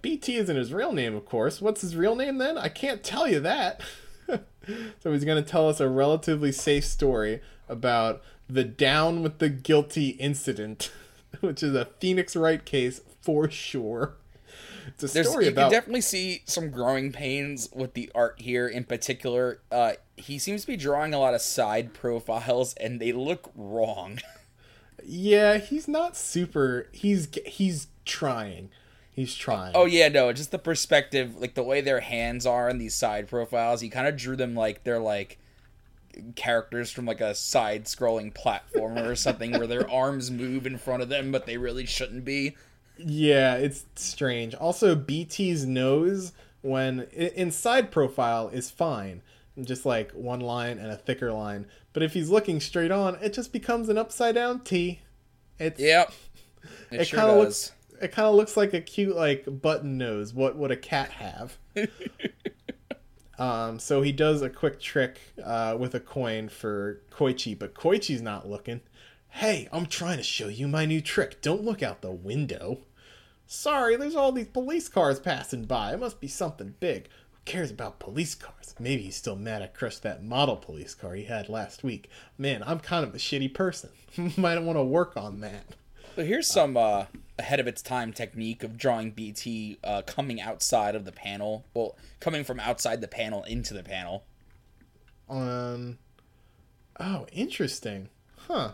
[SPEAKER 1] BT isn't his real name, of course. What's his real name then? I can't tell you that. so he's going to tell us a relatively safe story about the down with the guilty incident. which is a Phoenix Wright case for sure. It's a
[SPEAKER 2] There's,
[SPEAKER 1] story
[SPEAKER 2] you
[SPEAKER 1] about
[SPEAKER 2] can definitely see some growing pains with the art here in particular. Uh, he seems to be drawing a lot of side profiles, and they look wrong.
[SPEAKER 1] yeah, he's not super. He's he's trying. He's trying.
[SPEAKER 2] Oh yeah, no, just the perspective, like the way their hands are in these side profiles. He kind of drew them like they're like characters from like a side-scrolling platformer or something, where their arms move in front of them, but they really shouldn't be.
[SPEAKER 1] Yeah, it's strange. Also, BT's nose when in side profile is fine, just like one line and a thicker line. But if he's looking straight on, it just becomes an upside down T. It's
[SPEAKER 2] Yep. It,
[SPEAKER 1] it
[SPEAKER 2] sure
[SPEAKER 1] kind of looks it kind of looks like a cute like button nose. What would a cat have? um, so he does a quick trick uh, with a coin for Koichi, but Koichi's not looking. Hey, I'm trying to show you my new trick. Don't look out the window. Sorry, there's all these police cars passing by. It must be something big. Who cares about police cars? Maybe he's still mad I crushed that model police car he had last week. Man, I'm kind of a shitty person. Might want to work on that.
[SPEAKER 2] So here's some uh, ahead of its time technique of drawing BT uh, coming outside of the panel. Well, coming from outside the panel into the panel.
[SPEAKER 1] Um. Oh, interesting. Huh.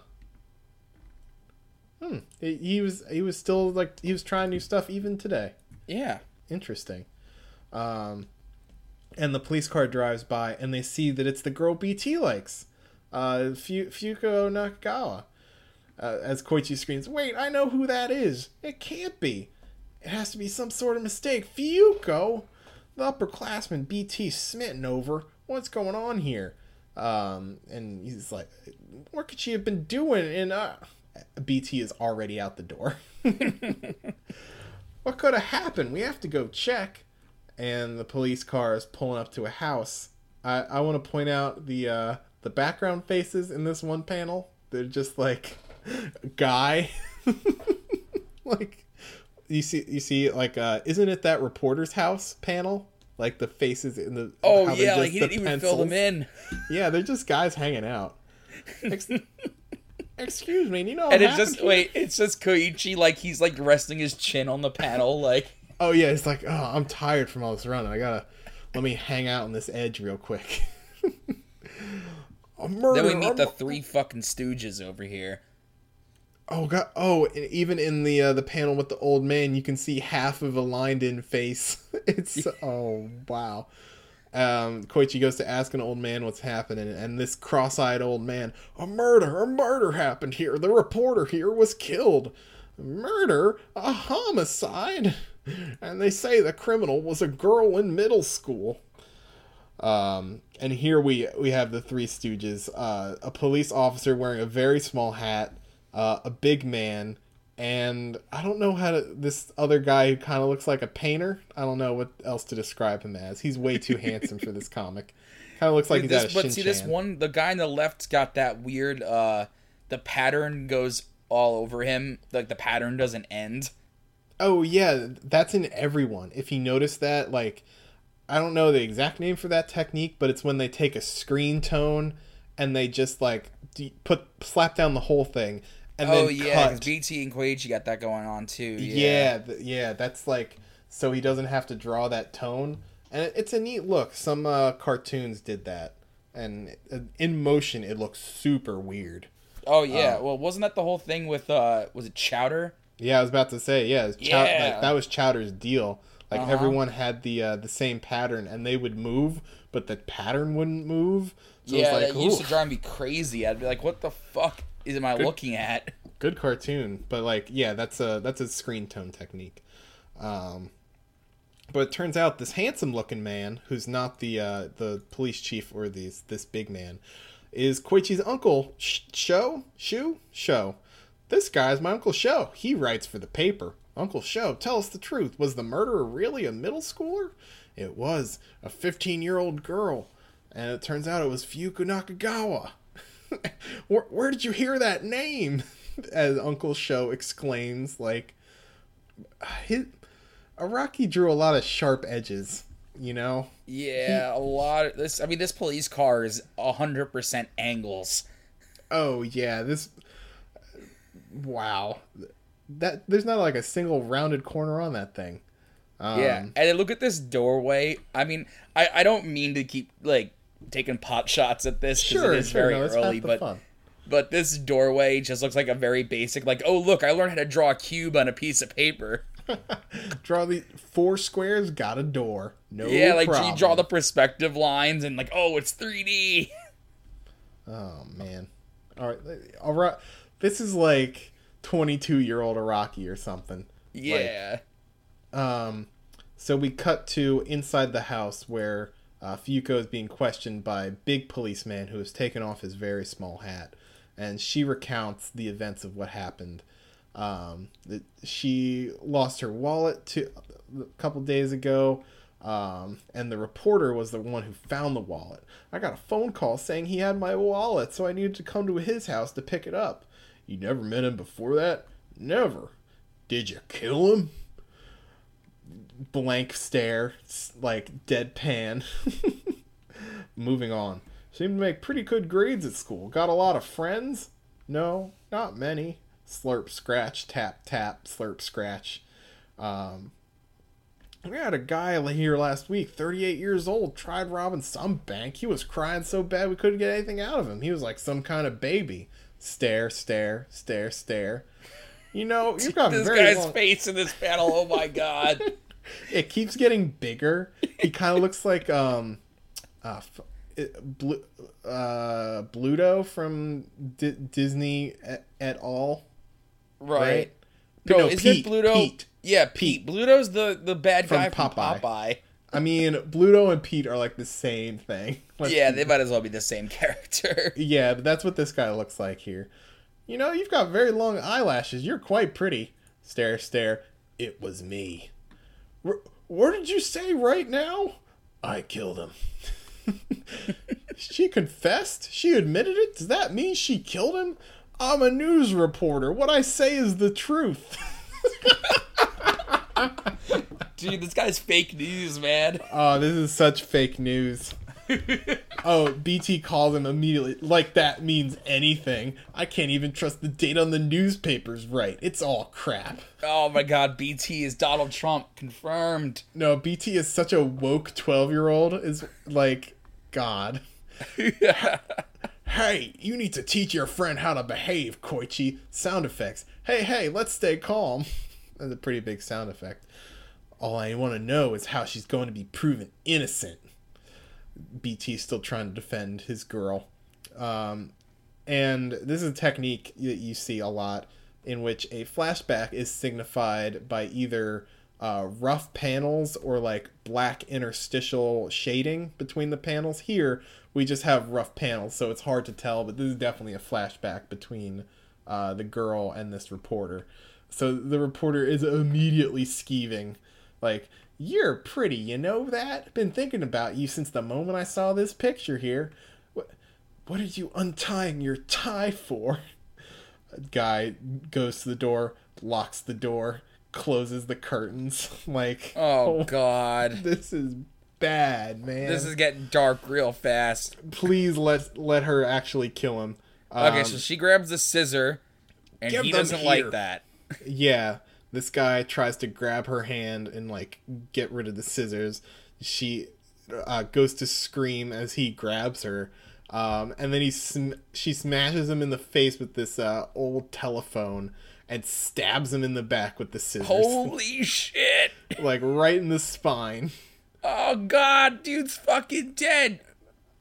[SPEAKER 1] Hmm. He, he was he was still like he was trying new stuff even today.
[SPEAKER 2] Yeah.
[SPEAKER 1] Interesting. Um, and the police car drives by and they see that it's the girl BT likes, uh, Fu- Fuko Nakagawa. Uh, as Koichi screams, "Wait, I know who that is! It can't be! It has to be some sort of mistake! Fuko, the upperclassman BT smitten over. What's going on here?" Um, and he's like, "What could she have been doing?" And uh, BT is already out the door. what could have happened? We have to go check. And the police car is pulling up to a house. I, I want to point out the uh, the background faces in this one panel. They're just like guy. like you see you see like uh isn't it that reporter's house panel? Like the faces in the
[SPEAKER 2] Oh yeah,
[SPEAKER 1] just
[SPEAKER 2] like he didn't even fill them in.
[SPEAKER 1] Yeah, they're just guys hanging out. Ex- Excuse me, you know
[SPEAKER 2] And it's just
[SPEAKER 1] here?
[SPEAKER 2] wait, it's just Koichi like he's like resting his chin on the panel, like
[SPEAKER 1] Oh yeah, it's like, oh, I'm tired from all this running. I gotta let me hang out on this edge real quick. murder.
[SPEAKER 2] then we meet the three fucking stooges over here.
[SPEAKER 1] Oh god. Oh, and even in the uh, the panel with the old man, you can see half of a lined in face. It's oh wow. Um, Koichi goes to ask an old man what's happening, and this cross-eyed old man, a murder, a murder happened here. The reporter here was killed. Murder, a homicide, and they say the criminal was a girl in middle school. Um, and here we we have the Three Stooges: uh, a police officer wearing a very small hat, uh, a big man, and I don't know how to. This other guy who kind of looks like a painter. I don't know what else to describe him as. He's way too handsome for this comic. Kind of looks like he's
[SPEAKER 2] this,
[SPEAKER 1] out of
[SPEAKER 2] but see this one the guy on the left's got that weird uh the pattern goes all over him. Like the pattern doesn't end.
[SPEAKER 1] Oh yeah, that's in everyone. If you notice that, like, I don't know the exact name for that technique, but it's when they take a screen tone and they just like put slap down the whole thing and
[SPEAKER 2] oh
[SPEAKER 1] then
[SPEAKER 2] yeah, because. BT and Koichi got that going on too.
[SPEAKER 1] yeah,
[SPEAKER 2] Yeah.
[SPEAKER 1] th- yeah, that's like so he doesn't have to draw that tone, and it, it's a neat look. Some uh, cartoons did that, and uh, in motion it looks super weird.
[SPEAKER 2] Oh yeah. well, wasn't that the whole thing with uh was it Chowder?
[SPEAKER 1] Yeah, I was about to say, yeah, Chow-
[SPEAKER 2] Yeah.
[SPEAKER 1] like, that was Chowder's deal. Like
[SPEAKER 2] Uh-huh.
[SPEAKER 1] everyone had the uh, the same pattern, and they would move, but the pattern wouldn't move. So
[SPEAKER 2] yeah,
[SPEAKER 1] it was
[SPEAKER 2] that
[SPEAKER 1] like,
[SPEAKER 2] used to drive me crazy. I'd be like, "What the fuck am I looking at?"
[SPEAKER 1] good cartoon, but like, yeah, that's a that's a screen tone technique. Um, but it turns out this handsome looking man, who's not the uh, the police chief or these this big man, is Koichi's uncle. Sh- Show Shu Show. This guy's my uncle Show. He writes for the paper. Uncle Show, tell us the truth. Was the murderer really a middle schooler? It was a 15 year old girl, and it turns out it was Fuku Nakagawa. where, where did you hear that name? As Uncle Show exclaims, like, his, Araki drew a lot of sharp edges, you know?
[SPEAKER 2] Yeah, a lot. Of this, I mean, this police car is hundred percent angles.
[SPEAKER 1] Oh, yeah, this. Wow. that there's not like a single rounded corner on that thing. Um,
[SPEAKER 2] yeah, and look at this doorway. I mean, I, I don't mean to keep like taking pot shots at this because
[SPEAKER 1] Sure,
[SPEAKER 2] it is
[SPEAKER 1] sure,
[SPEAKER 2] very
[SPEAKER 1] no,
[SPEAKER 2] early, but
[SPEAKER 1] fun.
[SPEAKER 2] but this doorway just looks like a very basic like oh look I learned how to draw a cube on a piece of paper.
[SPEAKER 1] Draw the four squares, got a door. No
[SPEAKER 2] yeah, like
[SPEAKER 1] problem.
[SPEAKER 2] you draw the perspective lines and like oh it's 3D.
[SPEAKER 1] Oh man. All right, all right. This is like 22 year old Araki or something.
[SPEAKER 2] Yeah.
[SPEAKER 1] Um, so we cut to inside the house where uh, Fuyuko is being questioned by a big policeman who has taken off his very small hat, and she recounts the events of what happened. Um, that she lost her wallet to, a couple days ago, um, and the reporter was the one who found the wallet. I got a phone call saying he had my wallet, so I needed to come to his house to pick it up. You never met him before that? Never. Did you kill him? Blank stare, like deadpan. Moving on. Seemed to make pretty good grades at school. Got a lot of friends? No, not many. Slurp, scratch, tap, tap, slurp, scratch. Um, we had a guy here last week, 38 years old, tried robbing some bank. He was crying so bad we couldn't get anything out of him. He was like some kind of baby. Stare, stare, stare, stare. You know, you've got
[SPEAKER 2] This
[SPEAKER 1] very
[SPEAKER 2] guy's
[SPEAKER 1] long-
[SPEAKER 2] face in this panel. Oh my god.
[SPEAKER 1] it keeps getting bigger. He kind of looks like um, uh, it, Blu- uh, Bluto from D- Disney et, et al.
[SPEAKER 2] Right.
[SPEAKER 1] Right?
[SPEAKER 2] No,
[SPEAKER 1] No,
[SPEAKER 2] is
[SPEAKER 1] Pete,
[SPEAKER 2] it Bluto?
[SPEAKER 1] Pete.
[SPEAKER 2] Yeah, Pete. Bluto's the the bad
[SPEAKER 1] From
[SPEAKER 2] guy from
[SPEAKER 1] Popeye.
[SPEAKER 2] Popeye.
[SPEAKER 1] I mean, Bluto and Pete are like the same thing. Let's
[SPEAKER 2] Yeah, they might as well be the same character.
[SPEAKER 1] yeah, but that's what this guy looks like here. You know, you've got very long eyelashes. You're quite pretty. Stare, stare. It was me. What did you say right now? I killed him. she confessed? She admitted it? Does that mean she killed him? I'm a news reporter. What I say is the truth.
[SPEAKER 2] Dude, this guy's fake news, man.
[SPEAKER 1] Oh, this is such fake news. oh, BT called him immediately. Like that means anything. I can't even trust the date on the newspapers right. It's all crap.
[SPEAKER 2] Oh my god, BT is Donald Trump confirmed.
[SPEAKER 1] No, BT is such a woke 12 year old, is like, God. Hey, you need to teach your friend how to behave, Koichi. Sound effects. Hey, hey, let's stay calm. That's a pretty big sound effect. All I want to know is how she's going to be proven innocent. BT's still trying to defend his girl. Um, and this is a technique that you see a lot in which a flashback is signified by either uh, rough panels or like black interstitial shading between the panels. Here, we just have rough panels, so it's hard to tell, but this is definitely a flashback between uh, the girl and this reporter. So the reporter is immediately skeeving, like, You're pretty, you know that? Been thinking about you since the moment I saw this picture here. What, what are you untying your tie for? Guy goes to the door, locks the door, closes the curtains. Like,
[SPEAKER 2] Oh god.
[SPEAKER 1] this is bad, man.
[SPEAKER 2] This is getting dark real fast.
[SPEAKER 1] Please let let her actually kill him.
[SPEAKER 2] Okay,
[SPEAKER 1] Um,
[SPEAKER 2] so she grabs the scissor and he doesn't
[SPEAKER 1] here.
[SPEAKER 2] like that.
[SPEAKER 1] yeah, this guy tries to grab her hand and like get rid of the scissors. She uh, goes to scream as he grabs her, um, and then he sm- she smashes him in the face with this uh, old telephone and stabs him in the back with the scissors,
[SPEAKER 2] Holy shit.
[SPEAKER 1] like right in the spine.
[SPEAKER 2] Oh god, dude's fucking dead.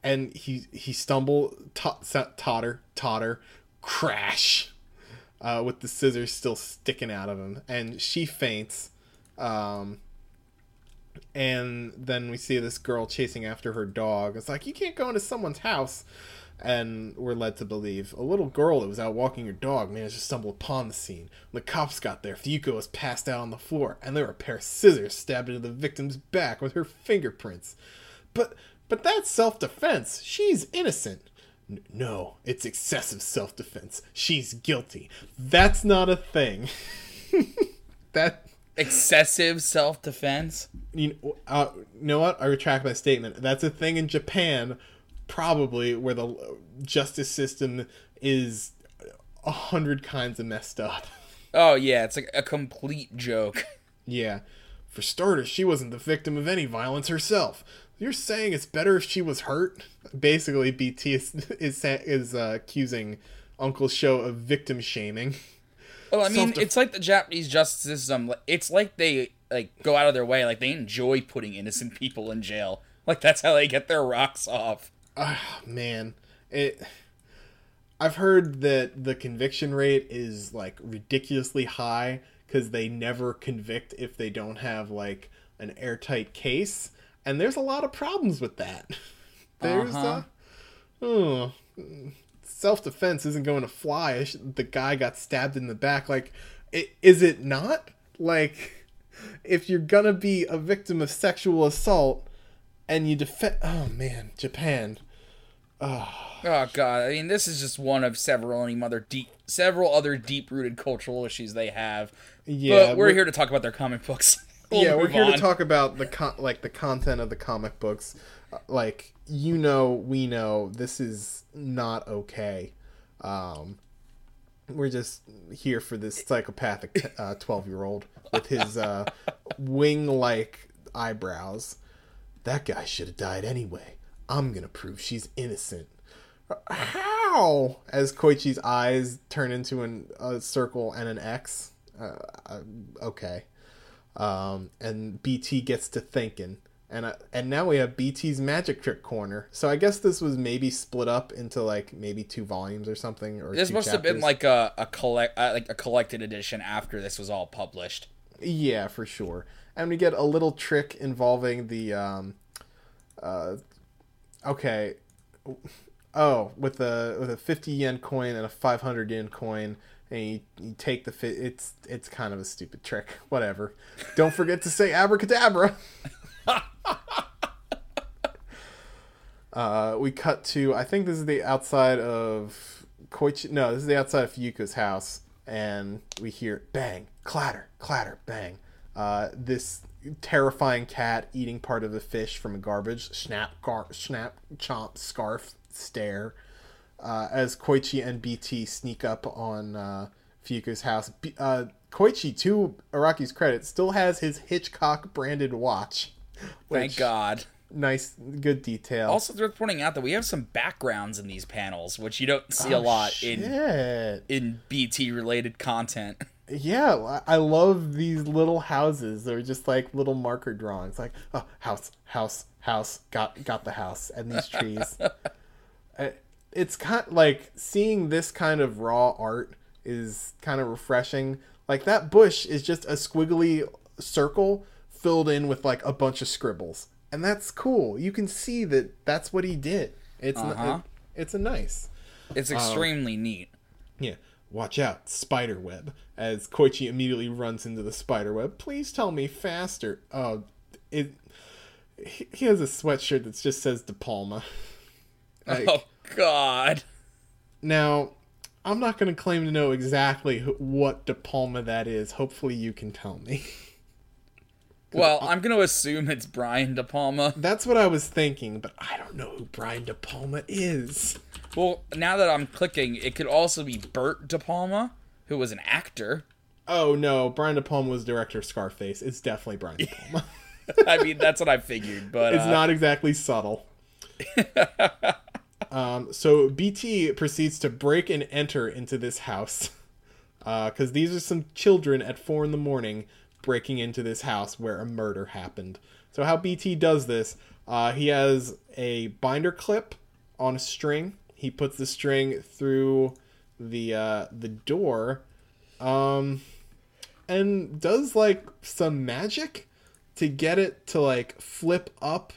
[SPEAKER 1] and he he stumble to- totter totter crash uh, with the scissors still sticking out of him and she faints um, and then we see this girl chasing after her dog it's like you can't go into someone's house and we're led to believe a little girl that was out walking her dog managed to stumble upon the scene. When the cops got there, Fuyuko was passed out on the floor, and there were a pair of scissors stabbed into the victim's back with her fingerprints. But but that's self-defense. She's innocent. No, it's excessive self-defense. She's guilty. That's not a thing. that
[SPEAKER 2] Excessive self defense.
[SPEAKER 1] you know, uh, you know what? I retract my statement. That's a thing in Japan, probably where the justice system is a hundred kinds of messed up.
[SPEAKER 2] Oh yeah, it's like a complete joke.
[SPEAKER 1] Yeah. For starters, she wasn't the victim of any violence herself. You're saying it's better if she was hurt? Basically, BT is is, is uh, accusing Uncle Show of victim shaming.
[SPEAKER 2] Well, I mean,
[SPEAKER 1] Self-def-
[SPEAKER 2] it's like the Japanese justice system. It's like they like go out of their way, like they enjoy putting innocent people in jail. Like that's how they get their rocks off.
[SPEAKER 1] Ah, man, it. I've heard that the conviction rate is like ridiculously high because they never convict if they don't have like an airtight case, and there's a lot of problems with that. There's
[SPEAKER 2] Uh-huh.
[SPEAKER 1] uh, oh, self defense isn't going to fly. The guy got stabbed in the back. Like, is it not? Like, if you're gonna be a victim of sexual assault and you defend, oh man, Japan.
[SPEAKER 2] Oh god, I mean, this is just one of several any other deep, several other deep-rooted cultural issues they have.
[SPEAKER 1] Yeah,
[SPEAKER 2] but we're, here to talk about their comic books. We'll
[SPEAKER 1] yeah, we're here
[SPEAKER 2] on.
[SPEAKER 1] to talk about the con- like the content of the comic books. Uh, Like you know, we know this is not okay. Um, we're just here for this psychopathic uh, twelve-year-old with his uh, wing-like eyebrows. That guy should have died anyway. I'm gonna prove she's innocent. How? As Koichi's eyes turn into an, a circle and an X. Uh, uh, okay. Um, and BT gets to thinking, and uh, and now we have BT's magic trick corner. So I guess this was maybe split up into like maybe two volumes or something. Or
[SPEAKER 2] This must have been like a a collect uh, like a collected edition after this was all published.
[SPEAKER 1] Yeah, for sure. And we get a little trick involving the um uh okay. Oh, with a with a 50 yen coin and a 500 yen coin and you, you take the fit it's it's kind of a stupid trick. Whatever. Don't forget to say abracadabra. uh we cut to I think this is the outside of Koichi no, this is the outside of Fuyuko's house and we hear bang, clatter, clatter, bang. Uh, this terrifying cat eating part of the fish from a garbage snap, gar- snap, chomp, scarf, stare. Uh, as Koichi and BT sneak up on uh, house, B- uh, Koichi, to Araki's credit, still has his Hitchcock branded watch.
[SPEAKER 2] Thank God.
[SPEAKER 1] Nice, good detail.
[SPEAKER 2] Also, it's worth pointing out that we have some backgrounds in these panels, which you don't see a
[SPEAKER 1] Oh,
[SPEAKER 2] lot in
[SPEAKER 1] shit.
[SPEAKER 2] in BT related content.
[SPEAKER 1] Yeah, I I love these little houses. They're just like little marker drawings, like oh, house, house, house. Got got the house, and these trees. Uh, it's kind like seeing this kind of raw art is kind of refreshing. Like that bush is just a squiggly circle filled in with like a bunch of scribbles, and that's cool. You can see that that's what he did. It's
[SPEAKER 2] Uh-huh.
[SPEAKER 1] it- it's a nice.
[SPEAKER 2] It's extremely neat.
[SPEAKER 1] Yeah. Watch out, spider web. As Koichi immediately runs into the spider web. Please tell me faster. Oh, it. He he has a sweatshirt that just says De Palma. Like,
[SPEAKER 2] oh God.
[SPEAKER 1] Now, I'm not going to claim to know exactly what De Palma that is. Hopefully, you can tell me.
[SPEAKER 2] Well, I'm gonna assume it's Brian De Palma.
[SPEAKER 1] That's what I was thinking, but I don't know who Brian De Palma is.
[SPEAKER 2] Well, now that I'm clicking, it could also be Bert De Palma, who was an actor.
[SPEAKER 1] Oh no, Brian De Palma was director of Scarface. It's definitely Brian De Palma.
[SPEAKER 2] I mean, that's what I figured, but
[SPEAKER 1] it's
[SPEAKER 2] uh,
[SPEAKER 1] not exactly subtle. um, so BT proceeds to break and enter into this house because these are some children at four in the morning breaking into this house where a murder happened. So how BT does this? Uh, he has a binder clip on a string. He puts the string through the uh, the door, um, and does like some magic to get it to like flip up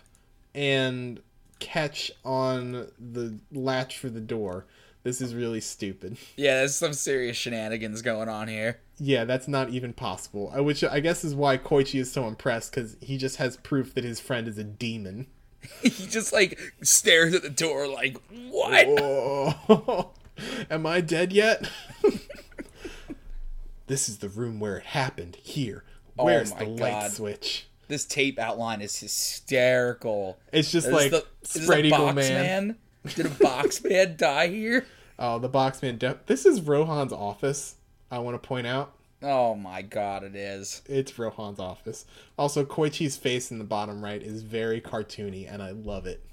[SPEAKER 1] and catch on the latch for the door. This is really stupid.
[SPEAKER 2] yeah, there's some serious shenanigans going on here.
[SPEAKER 1] Yeah, that's not even possible. Which I guess is why Koichi is so impressed because he just has proof that his friend is a demon.
[SPEAKER 2] he just like stares at the door, like, "What?"
[SPEAKER 1] Oh, am I dead yet? this is the room where it happened. Here, oh where's
[SPEAKER 2] Oh
[SPEAKER 1] the light
[SPEAKER 2] God.
[SPEAKER 1] switch?
[SPEAKER 2] This tape outline is hysterical.
[SPEAKER 1] It's just
[SPEAKER 2] Is
[SPEAKER 1] like
[SPEAKER 2] the,
[SPEAKER 1] spread
[SPEAKER 2] a
[SPEAKER 1] eagle
[SPEAKER 2] box
[SPEAKER 1] man.
[SPEAKER 2] man? Did a box man die here?
[SPEAKER 1] Oh, the boxman. De- this is Rohan's office. I want to point out.
[SPEAKER 2] Oh my god, it is.
[SPEAKER 1] It's Rohan's office. Also, Koichi's face in the bottom right is very cartoony, and I love it.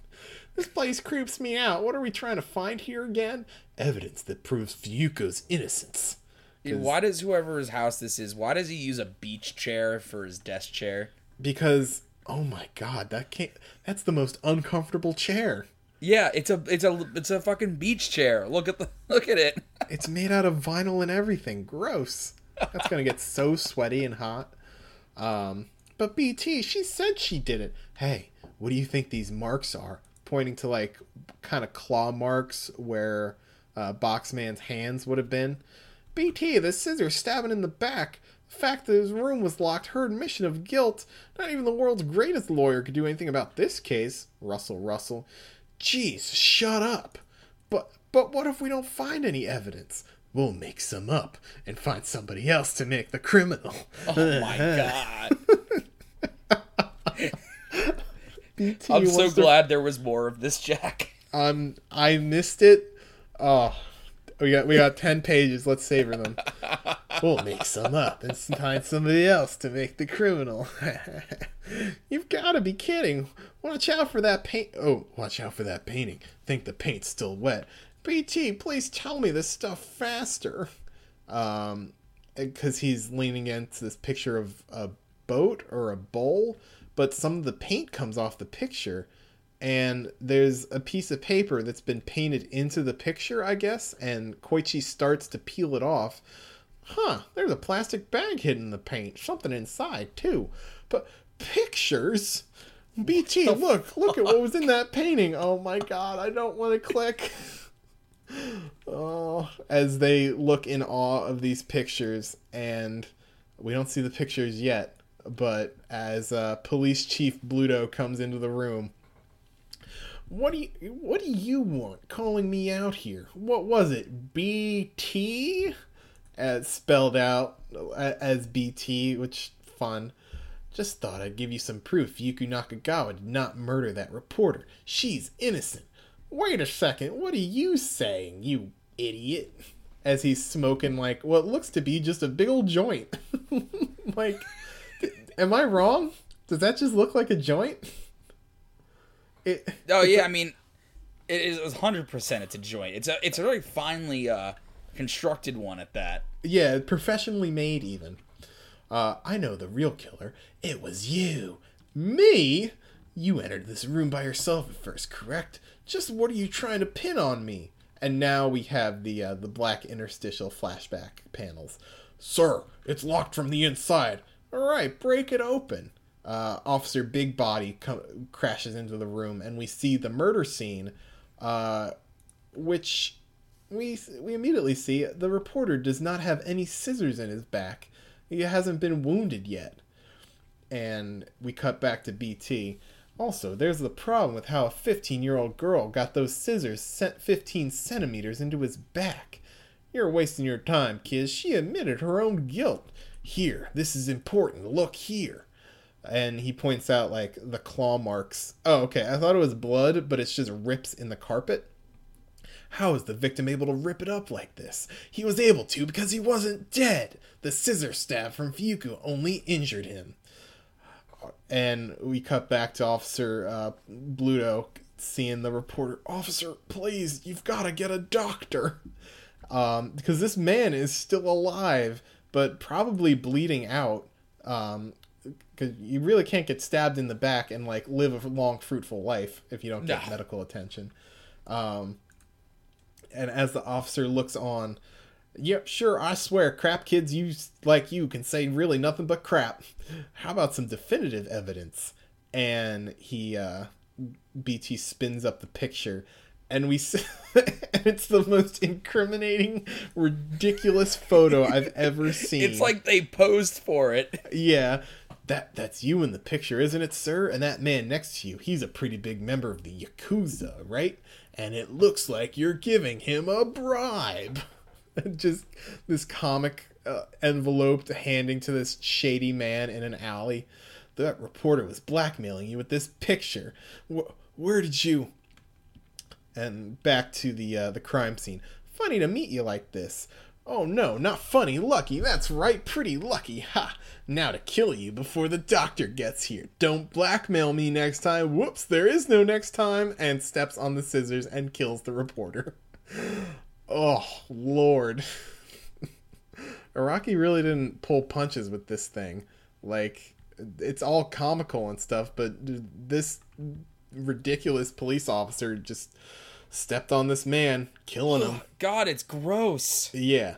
[SPEAKER 1] This place creeps me out. What are we trying to find here again? Evidence that proves Fuyuko's innocence.
[SPEAKER 2] Dude, why does whoever's house this is, why does he use a beach chair for his desk chair?
[SPEAKER 1] Because oh my god, that can't that's the most uncomfortable chair.
[SPEAKER 2] Yeah, it's a it's a it's a fucking beach chair. Look at the look at it.
[SPEAKER 1] It's made out of vinyl and everything. Gross. That's gonna get so sweaty and hot. Um, but BT, she said she did it. Hey, what do you think these marks are? Pointing to like kind of claw marks where uh, Boxman's hands would have been. BT, the scissors stabbing in the back. Fact that his room was locked, her admission of guilt. Not even the world's greatest lawyer could do anything about this case. Russell, Russell. Jeez, shut up. But but what if we don't find any evidence? We'll make some up and find somebody else to make the criminal.
[SPEAKER 2] Oh my god.
[SPEAKER 1] BT
[SPEAKER 2] I'm so
[SPEAKER 1] to-
[SPEAKER 2] glad there was more of this, Jack.
[SPEAKER 1] Um, I missed it. Oh, we got we got ten pages. Let's savor them. We'll make some up and find somebody else to make the criminal. You've got to be kidding! Watch out for that paint. Oh, watch out for that painting. Think the paint's still wet. BT, please tell me this stuff faster. Um, because he's leaning into this picture of a boat or a bowl, but some of the paint comes off the picture and there's a piece of paper that's been painted into the picture, I guess, and Koichi starts to peel it off. Huh, there's a plastic bag hidden in the paint, something inside too. But pictures? BT, look, look at what was in that painting. Oh my god, I don't want to click. Oh, as they look in awe of these pictures, and we don't see the pictures yet, but as uh, Police Chief Bluto comes into the room, what do you what do you want calling me out here? What was it? BT? As spelled out as BT, which fun. Just thought I'd give you some proof Yuku Nakagawa did not murder that reporter. She's innocent. Wait a second, what are you saying, you idiot? As he's smoking like what looks to be just a big old joint. like, am I wrong? Does that just look like a joint? It,
[SPEAKER 2] Oh yeah, I mean, it is 100. percent It's a joint. It's a it's a very finely uh, constructed one at that.
[SPEAKER 1] Yeah, professionally made even. Uh, I know the real killer. It was you. Me? You entered this room by yourself at first, correct? Just what are you trying to pin on me? And now we have the uh, the black interstitial flashback panels. Sir, it's locked from the inside. All right, break it open. Uh, Officer Big Body crashes into the room, and we see the murder scene, uh, which we we immediately see the reporter does not have any scissors in his back. He hasn't been wounded yet. And we cut back to BT. Also, there's the problem with how a 15 year old girl got those scissors sent 15 centimeters into his back. You're wasting your time, kids. She admitted her own guilt. Here, this is important. Look here. And he points out, like, the claw marks. Oh, okay. I thought it was blood, but it's just rips in the carpet. How is the victim able to rip it up like this? He was able to because he wasn't dead. The scissor stab from Fuyuko only injured him. And we cut back to Officer uh, Bluto seeing the reporter. Officer, please, you've got to get a doctor. Um, because this man is still alive, but probably bleeding out. Um, because you really can't get stabbed in the back and like live a long, fruitful life if you don't get medical attention. Um, and as the officer looks on, yep, sure, I swear, crap kids you like you can say really nothing but crap. How about some definitive evidence? And he, uh, BT spins up the picture, and we, and it's the most incriminating, ridiculous photo I've ever seen.
[SPEAKER 2] It's like they posed for it.
[SPEAKER 1] Yeah. That that's you in the picture, isn't it, sir? And that man next to you, he's a pretty big member of the Yakuza, right? And it looks like you're giving him a bribe. Just this comic uh, envelope handing to this shady man in an alley. That reporter was blackmailing you with this picture. Wh- where did you? And back to the uh, the crime scene. Funny to meet you like this. Oh no, not funny, lucky. That's right, pretty lucky. Ha! Now to kill you before the doctor gets here. Don't blackmail me next time. Whoops, there is no next time. And steps on the scissors and kills the reporter. Oh, Lord. Araki really didn't pull punches with this thing. Like, it's all comical and stuff, but this ridiculous police officer just stepped on this man, killing him.
[SPEAKER 2] God, it's gross.
[SPEAKER 1] Yeah.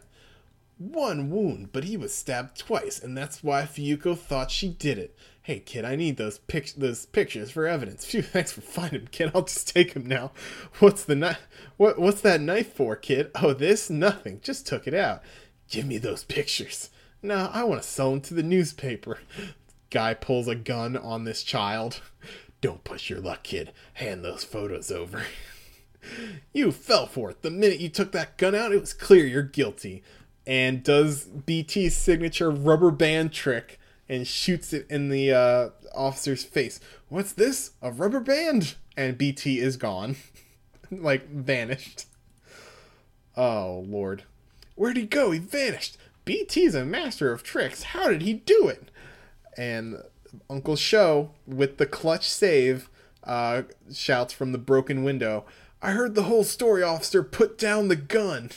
[SPEAKER 1] One wound, but he was stabbed twice, and that's why Fuyuko thought she did it. Hey, kid, I need those pic- those pictures for evidence. Phew, thanks for finding him, kid. I'll just take him now. What's the knife? What What's that knife for, kid? Oh, this? Nothing. Just took it out. Give me those pictures. No, I want to sell them to the newspaper. Guy pulls a gun on this child. Don't push your luck, kid. Hand those photos over. You fell for it. The minute you took that gun out, it was clear you're guilty. And does BT's signature rubber band trick and shoots it in the uh, officer's face. What's this? A rubber band? And BT is gone. like, vanished. Oh, Lord. Where'd he go? He vanished. BT's a master of tricks. How did he do it? And Uncle Sho, with the clutch save, uh, shouts from the broken window, I heard the whole story, officer. Put down the gun.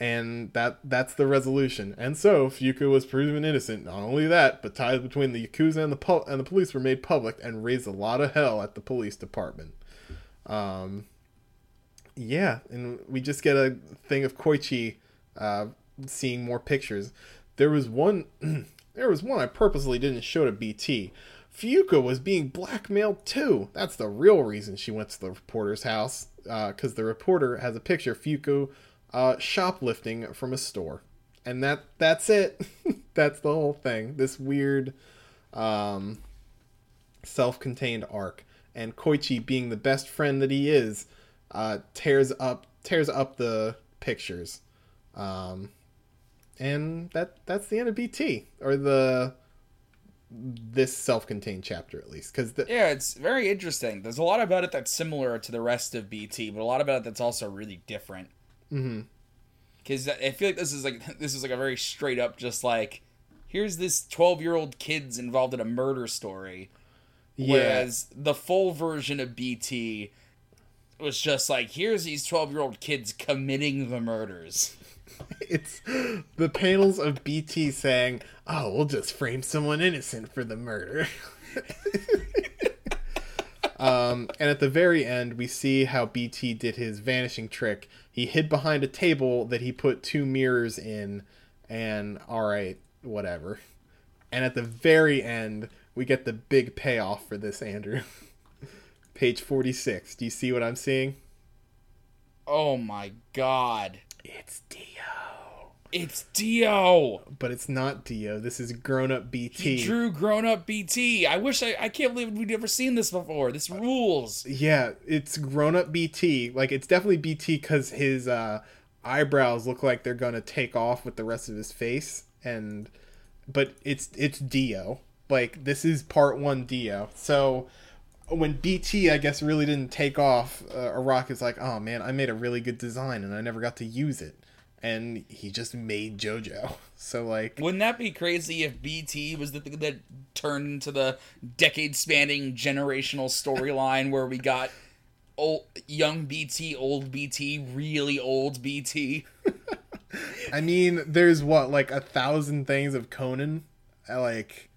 [SPEAKER 1] And that that's the resolution. And so Fuyuko was proven innocent. Not only that, but ties between the Yakuza and the po- and the police were made public and raised a lot of hell at the police department. Um, yeah, and we just get a thing of Koichi uh, seeing more pictures. There was one there was one I purposely didn't show to BT. Fuyuko was being blackmailed too. That's the real reason she went to the reporter's house, because uh, the reporter has a picture of Fuyuko uh, shoplifting from a store, and that that's it. that's the whole thing. This weird, um, self-contained arc, and Koichi, being the best friend that he is, uh, tears up tears up the pictures, um, and that that's the end of BT or the this self-contained chapter at least because
[SPEAKER 2] yeah it's very interesting. There's a lot about it that's similar to the rest of bt but a lot about it that's also really different.
[SPEAKER 1] Mm-hmm.
[SPEAKER 2] Because i feel like this is like this is like a very straight up just like here's this 12 year old kid's involved in a murder story yeah. whereas the full version of bt was just like here's these 12 year old kids committing the murders
[SPEAKER 1] it's the panels of BT saying, "Oh, we'll just frame someone innocent for the murder." um, and at the very end, we see how BT did his vanishing trick. He hid behind a table that he put two mirrors in, and all right, whatever. And at the very end, we get the big payoff for this, Andrew. Page 46. Do you see what I'm seeing?
[SPEAKER 2] Oh my god.
[SPEAKER 1] It's Dio.
[SPEAKER 2] It's Dio.
[SPEAKER 1] But it's not Dio. This is grown up BT.
[SPEAKER 2] He drew grown up BT. I wish I I can't believe we'd never seen this before. This rules.
[SPEAKER 1] Yeah, it's grown up BT. Like it's definitely BT cuz his uh eyebrows look like they're going to take off with the rest of his face and but it's it's Dio. Like this is part 1 Dio. So when BT, I guess, really didn't take off, uh, Araki is like, oh man, I made a really good design and I never got to use it. And he just made JoJo. So, like.
[SPEAKER 2] Wouldn't that be crazy if BT was the thing that turned into the decade spanning generational storyline where we got old, young BT, old BT, really old BT?
[SPEAKER 1] I mean, there's what, like a thousand things of Conan? Like,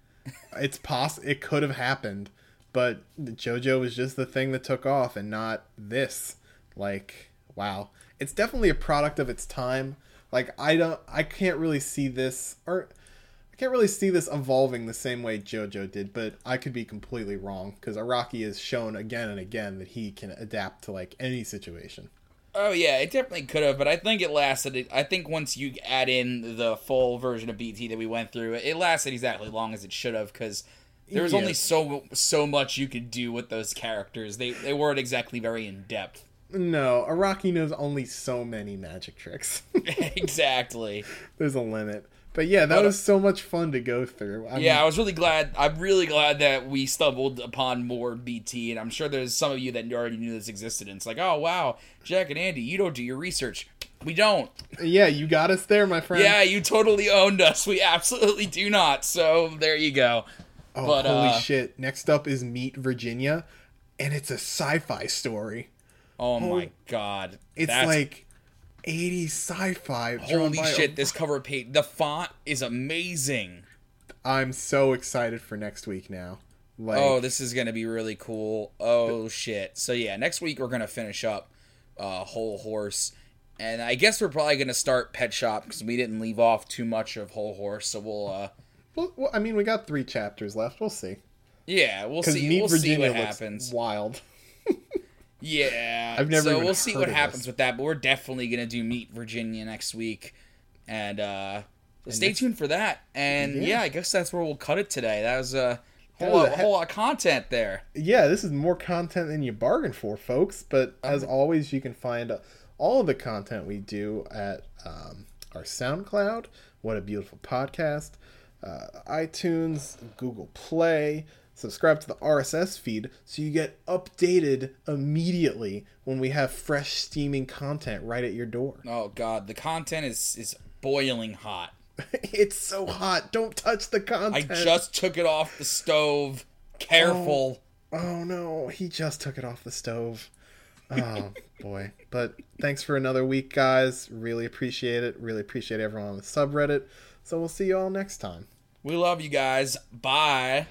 [SPEAKER 1] it's poss. It could have happened but JoJo was just the thing that took off and not this. Like, wow. It's definitely a product of its time. Like I don't I can't really see this or I can't really see this evolving the same way JoJo did, but I could be completely wrong because Araki has shown again and again that he can adapt to like any situation.
[SPEAKER 2] Oh yeah, it definitely could have, but I think it lasted. I think once you add in the full version of BT that we went through, it lasted exactly long as it should have because there was yeah. only so so much you could do with those characters. They they weren't exactly very in depth.
[SPEAKER 1] No, Araki knows only so many magic tricks.
[SPEAKER 2] exactly.
[SPEAKER 1] There's a limit. But yeah, that but, was so much fun to go through.
[SPEAKER 2] I yeah, I was really glad. I'm really glad that we stumbled upon more BT, and I'm sure there's some of you that already knew this existed. And it's like, oh wow, Jack and Andy, you don't do your research. We don't.
[SPEAKER 1] Yeah, you got us there, my friend.
[SPEAKER 2] Yeah, you totally owned us. We absolutely do not. So there you go.
[SPEAKER 1] Oh,
[SPEAKER 2] But,
[SPEAKER 1] holy
[SPEAKER 2] uh,
[SPEAKER 1] shit. Next up is Meet Virginia, and it's a sci fi story.
[SPEAKER 2] Oh my god.
[SPEAKER 1] It's
[SPEAKER 2] That's-
[SPEAKER 1] like 80 sci fi.
[SPEAKER 2] holy
[SPEAKER 1] by a-
[SPEAKER 2] shit, this cover page the font is amazing.
[SPEAKER 1] I'm so excited for next week now. Like,
[SPEAKER 2] Oh, this is gonna be really cool. Oh shit. So yeah, next week we're gonna finish up uh Hol Horse. And I guess we're probably gonna start Pet Shop because we didn't leave off too much of Hol Horse, so we'll uh
[SPEAKER 1] well, well, I mean, we got three chapters left. We'll see.
[SPEAKER 2] yeah, we'll see
[SPEAKER 1] Meet
[SPEAKER 2] we'll see what happens.
[SPEAKER 1] wild.
[SPEAKER 2] Yeah.
[SPEAKER 1] I've never
[SPEAKER 2] So we'll see what happens
[SPEAKER 1] this.
[SPEAKER 2] with that, but we're definitely gonna do Meet Virginia next week. And uh so stay tuned for that. And
[SPEAKER 1] Yeah.
[SPEAKER 2] yeah. I guess that's where we'll cut it today. That was a whole,
[SPEAKER 1] was
[SPEAKER 2] lot,
[SPEAKER 1] a
[SPEAKER 2] whole lot of content there.
[SPEAKER 1] Yeah, this is more content than you bargained for, folks. But as always, you can find uh, all of the content we do at um, our SoundCloud. What a beautiful podcast! Uh, iTunes, Google Play. Subscribe to the RSS feed so you get updated immediately when we have fresh, steaming content right at your door.
[SPEAKER 2] Oh god, the content is is boiling hot.
[SPEAKER 1] it's so hot. Don't touch the content.
[SPEAKER 2] I just took it off the stove. Careful.
[SPEAKER 1] Oh no, he just took it off the stove. Oh boy. But thanks for another week, guys. Really appreciate it. Really appreciate everyone on the subreddit. So we'll see you all next time.
[SPEAKER 2] We love you guys. Bye.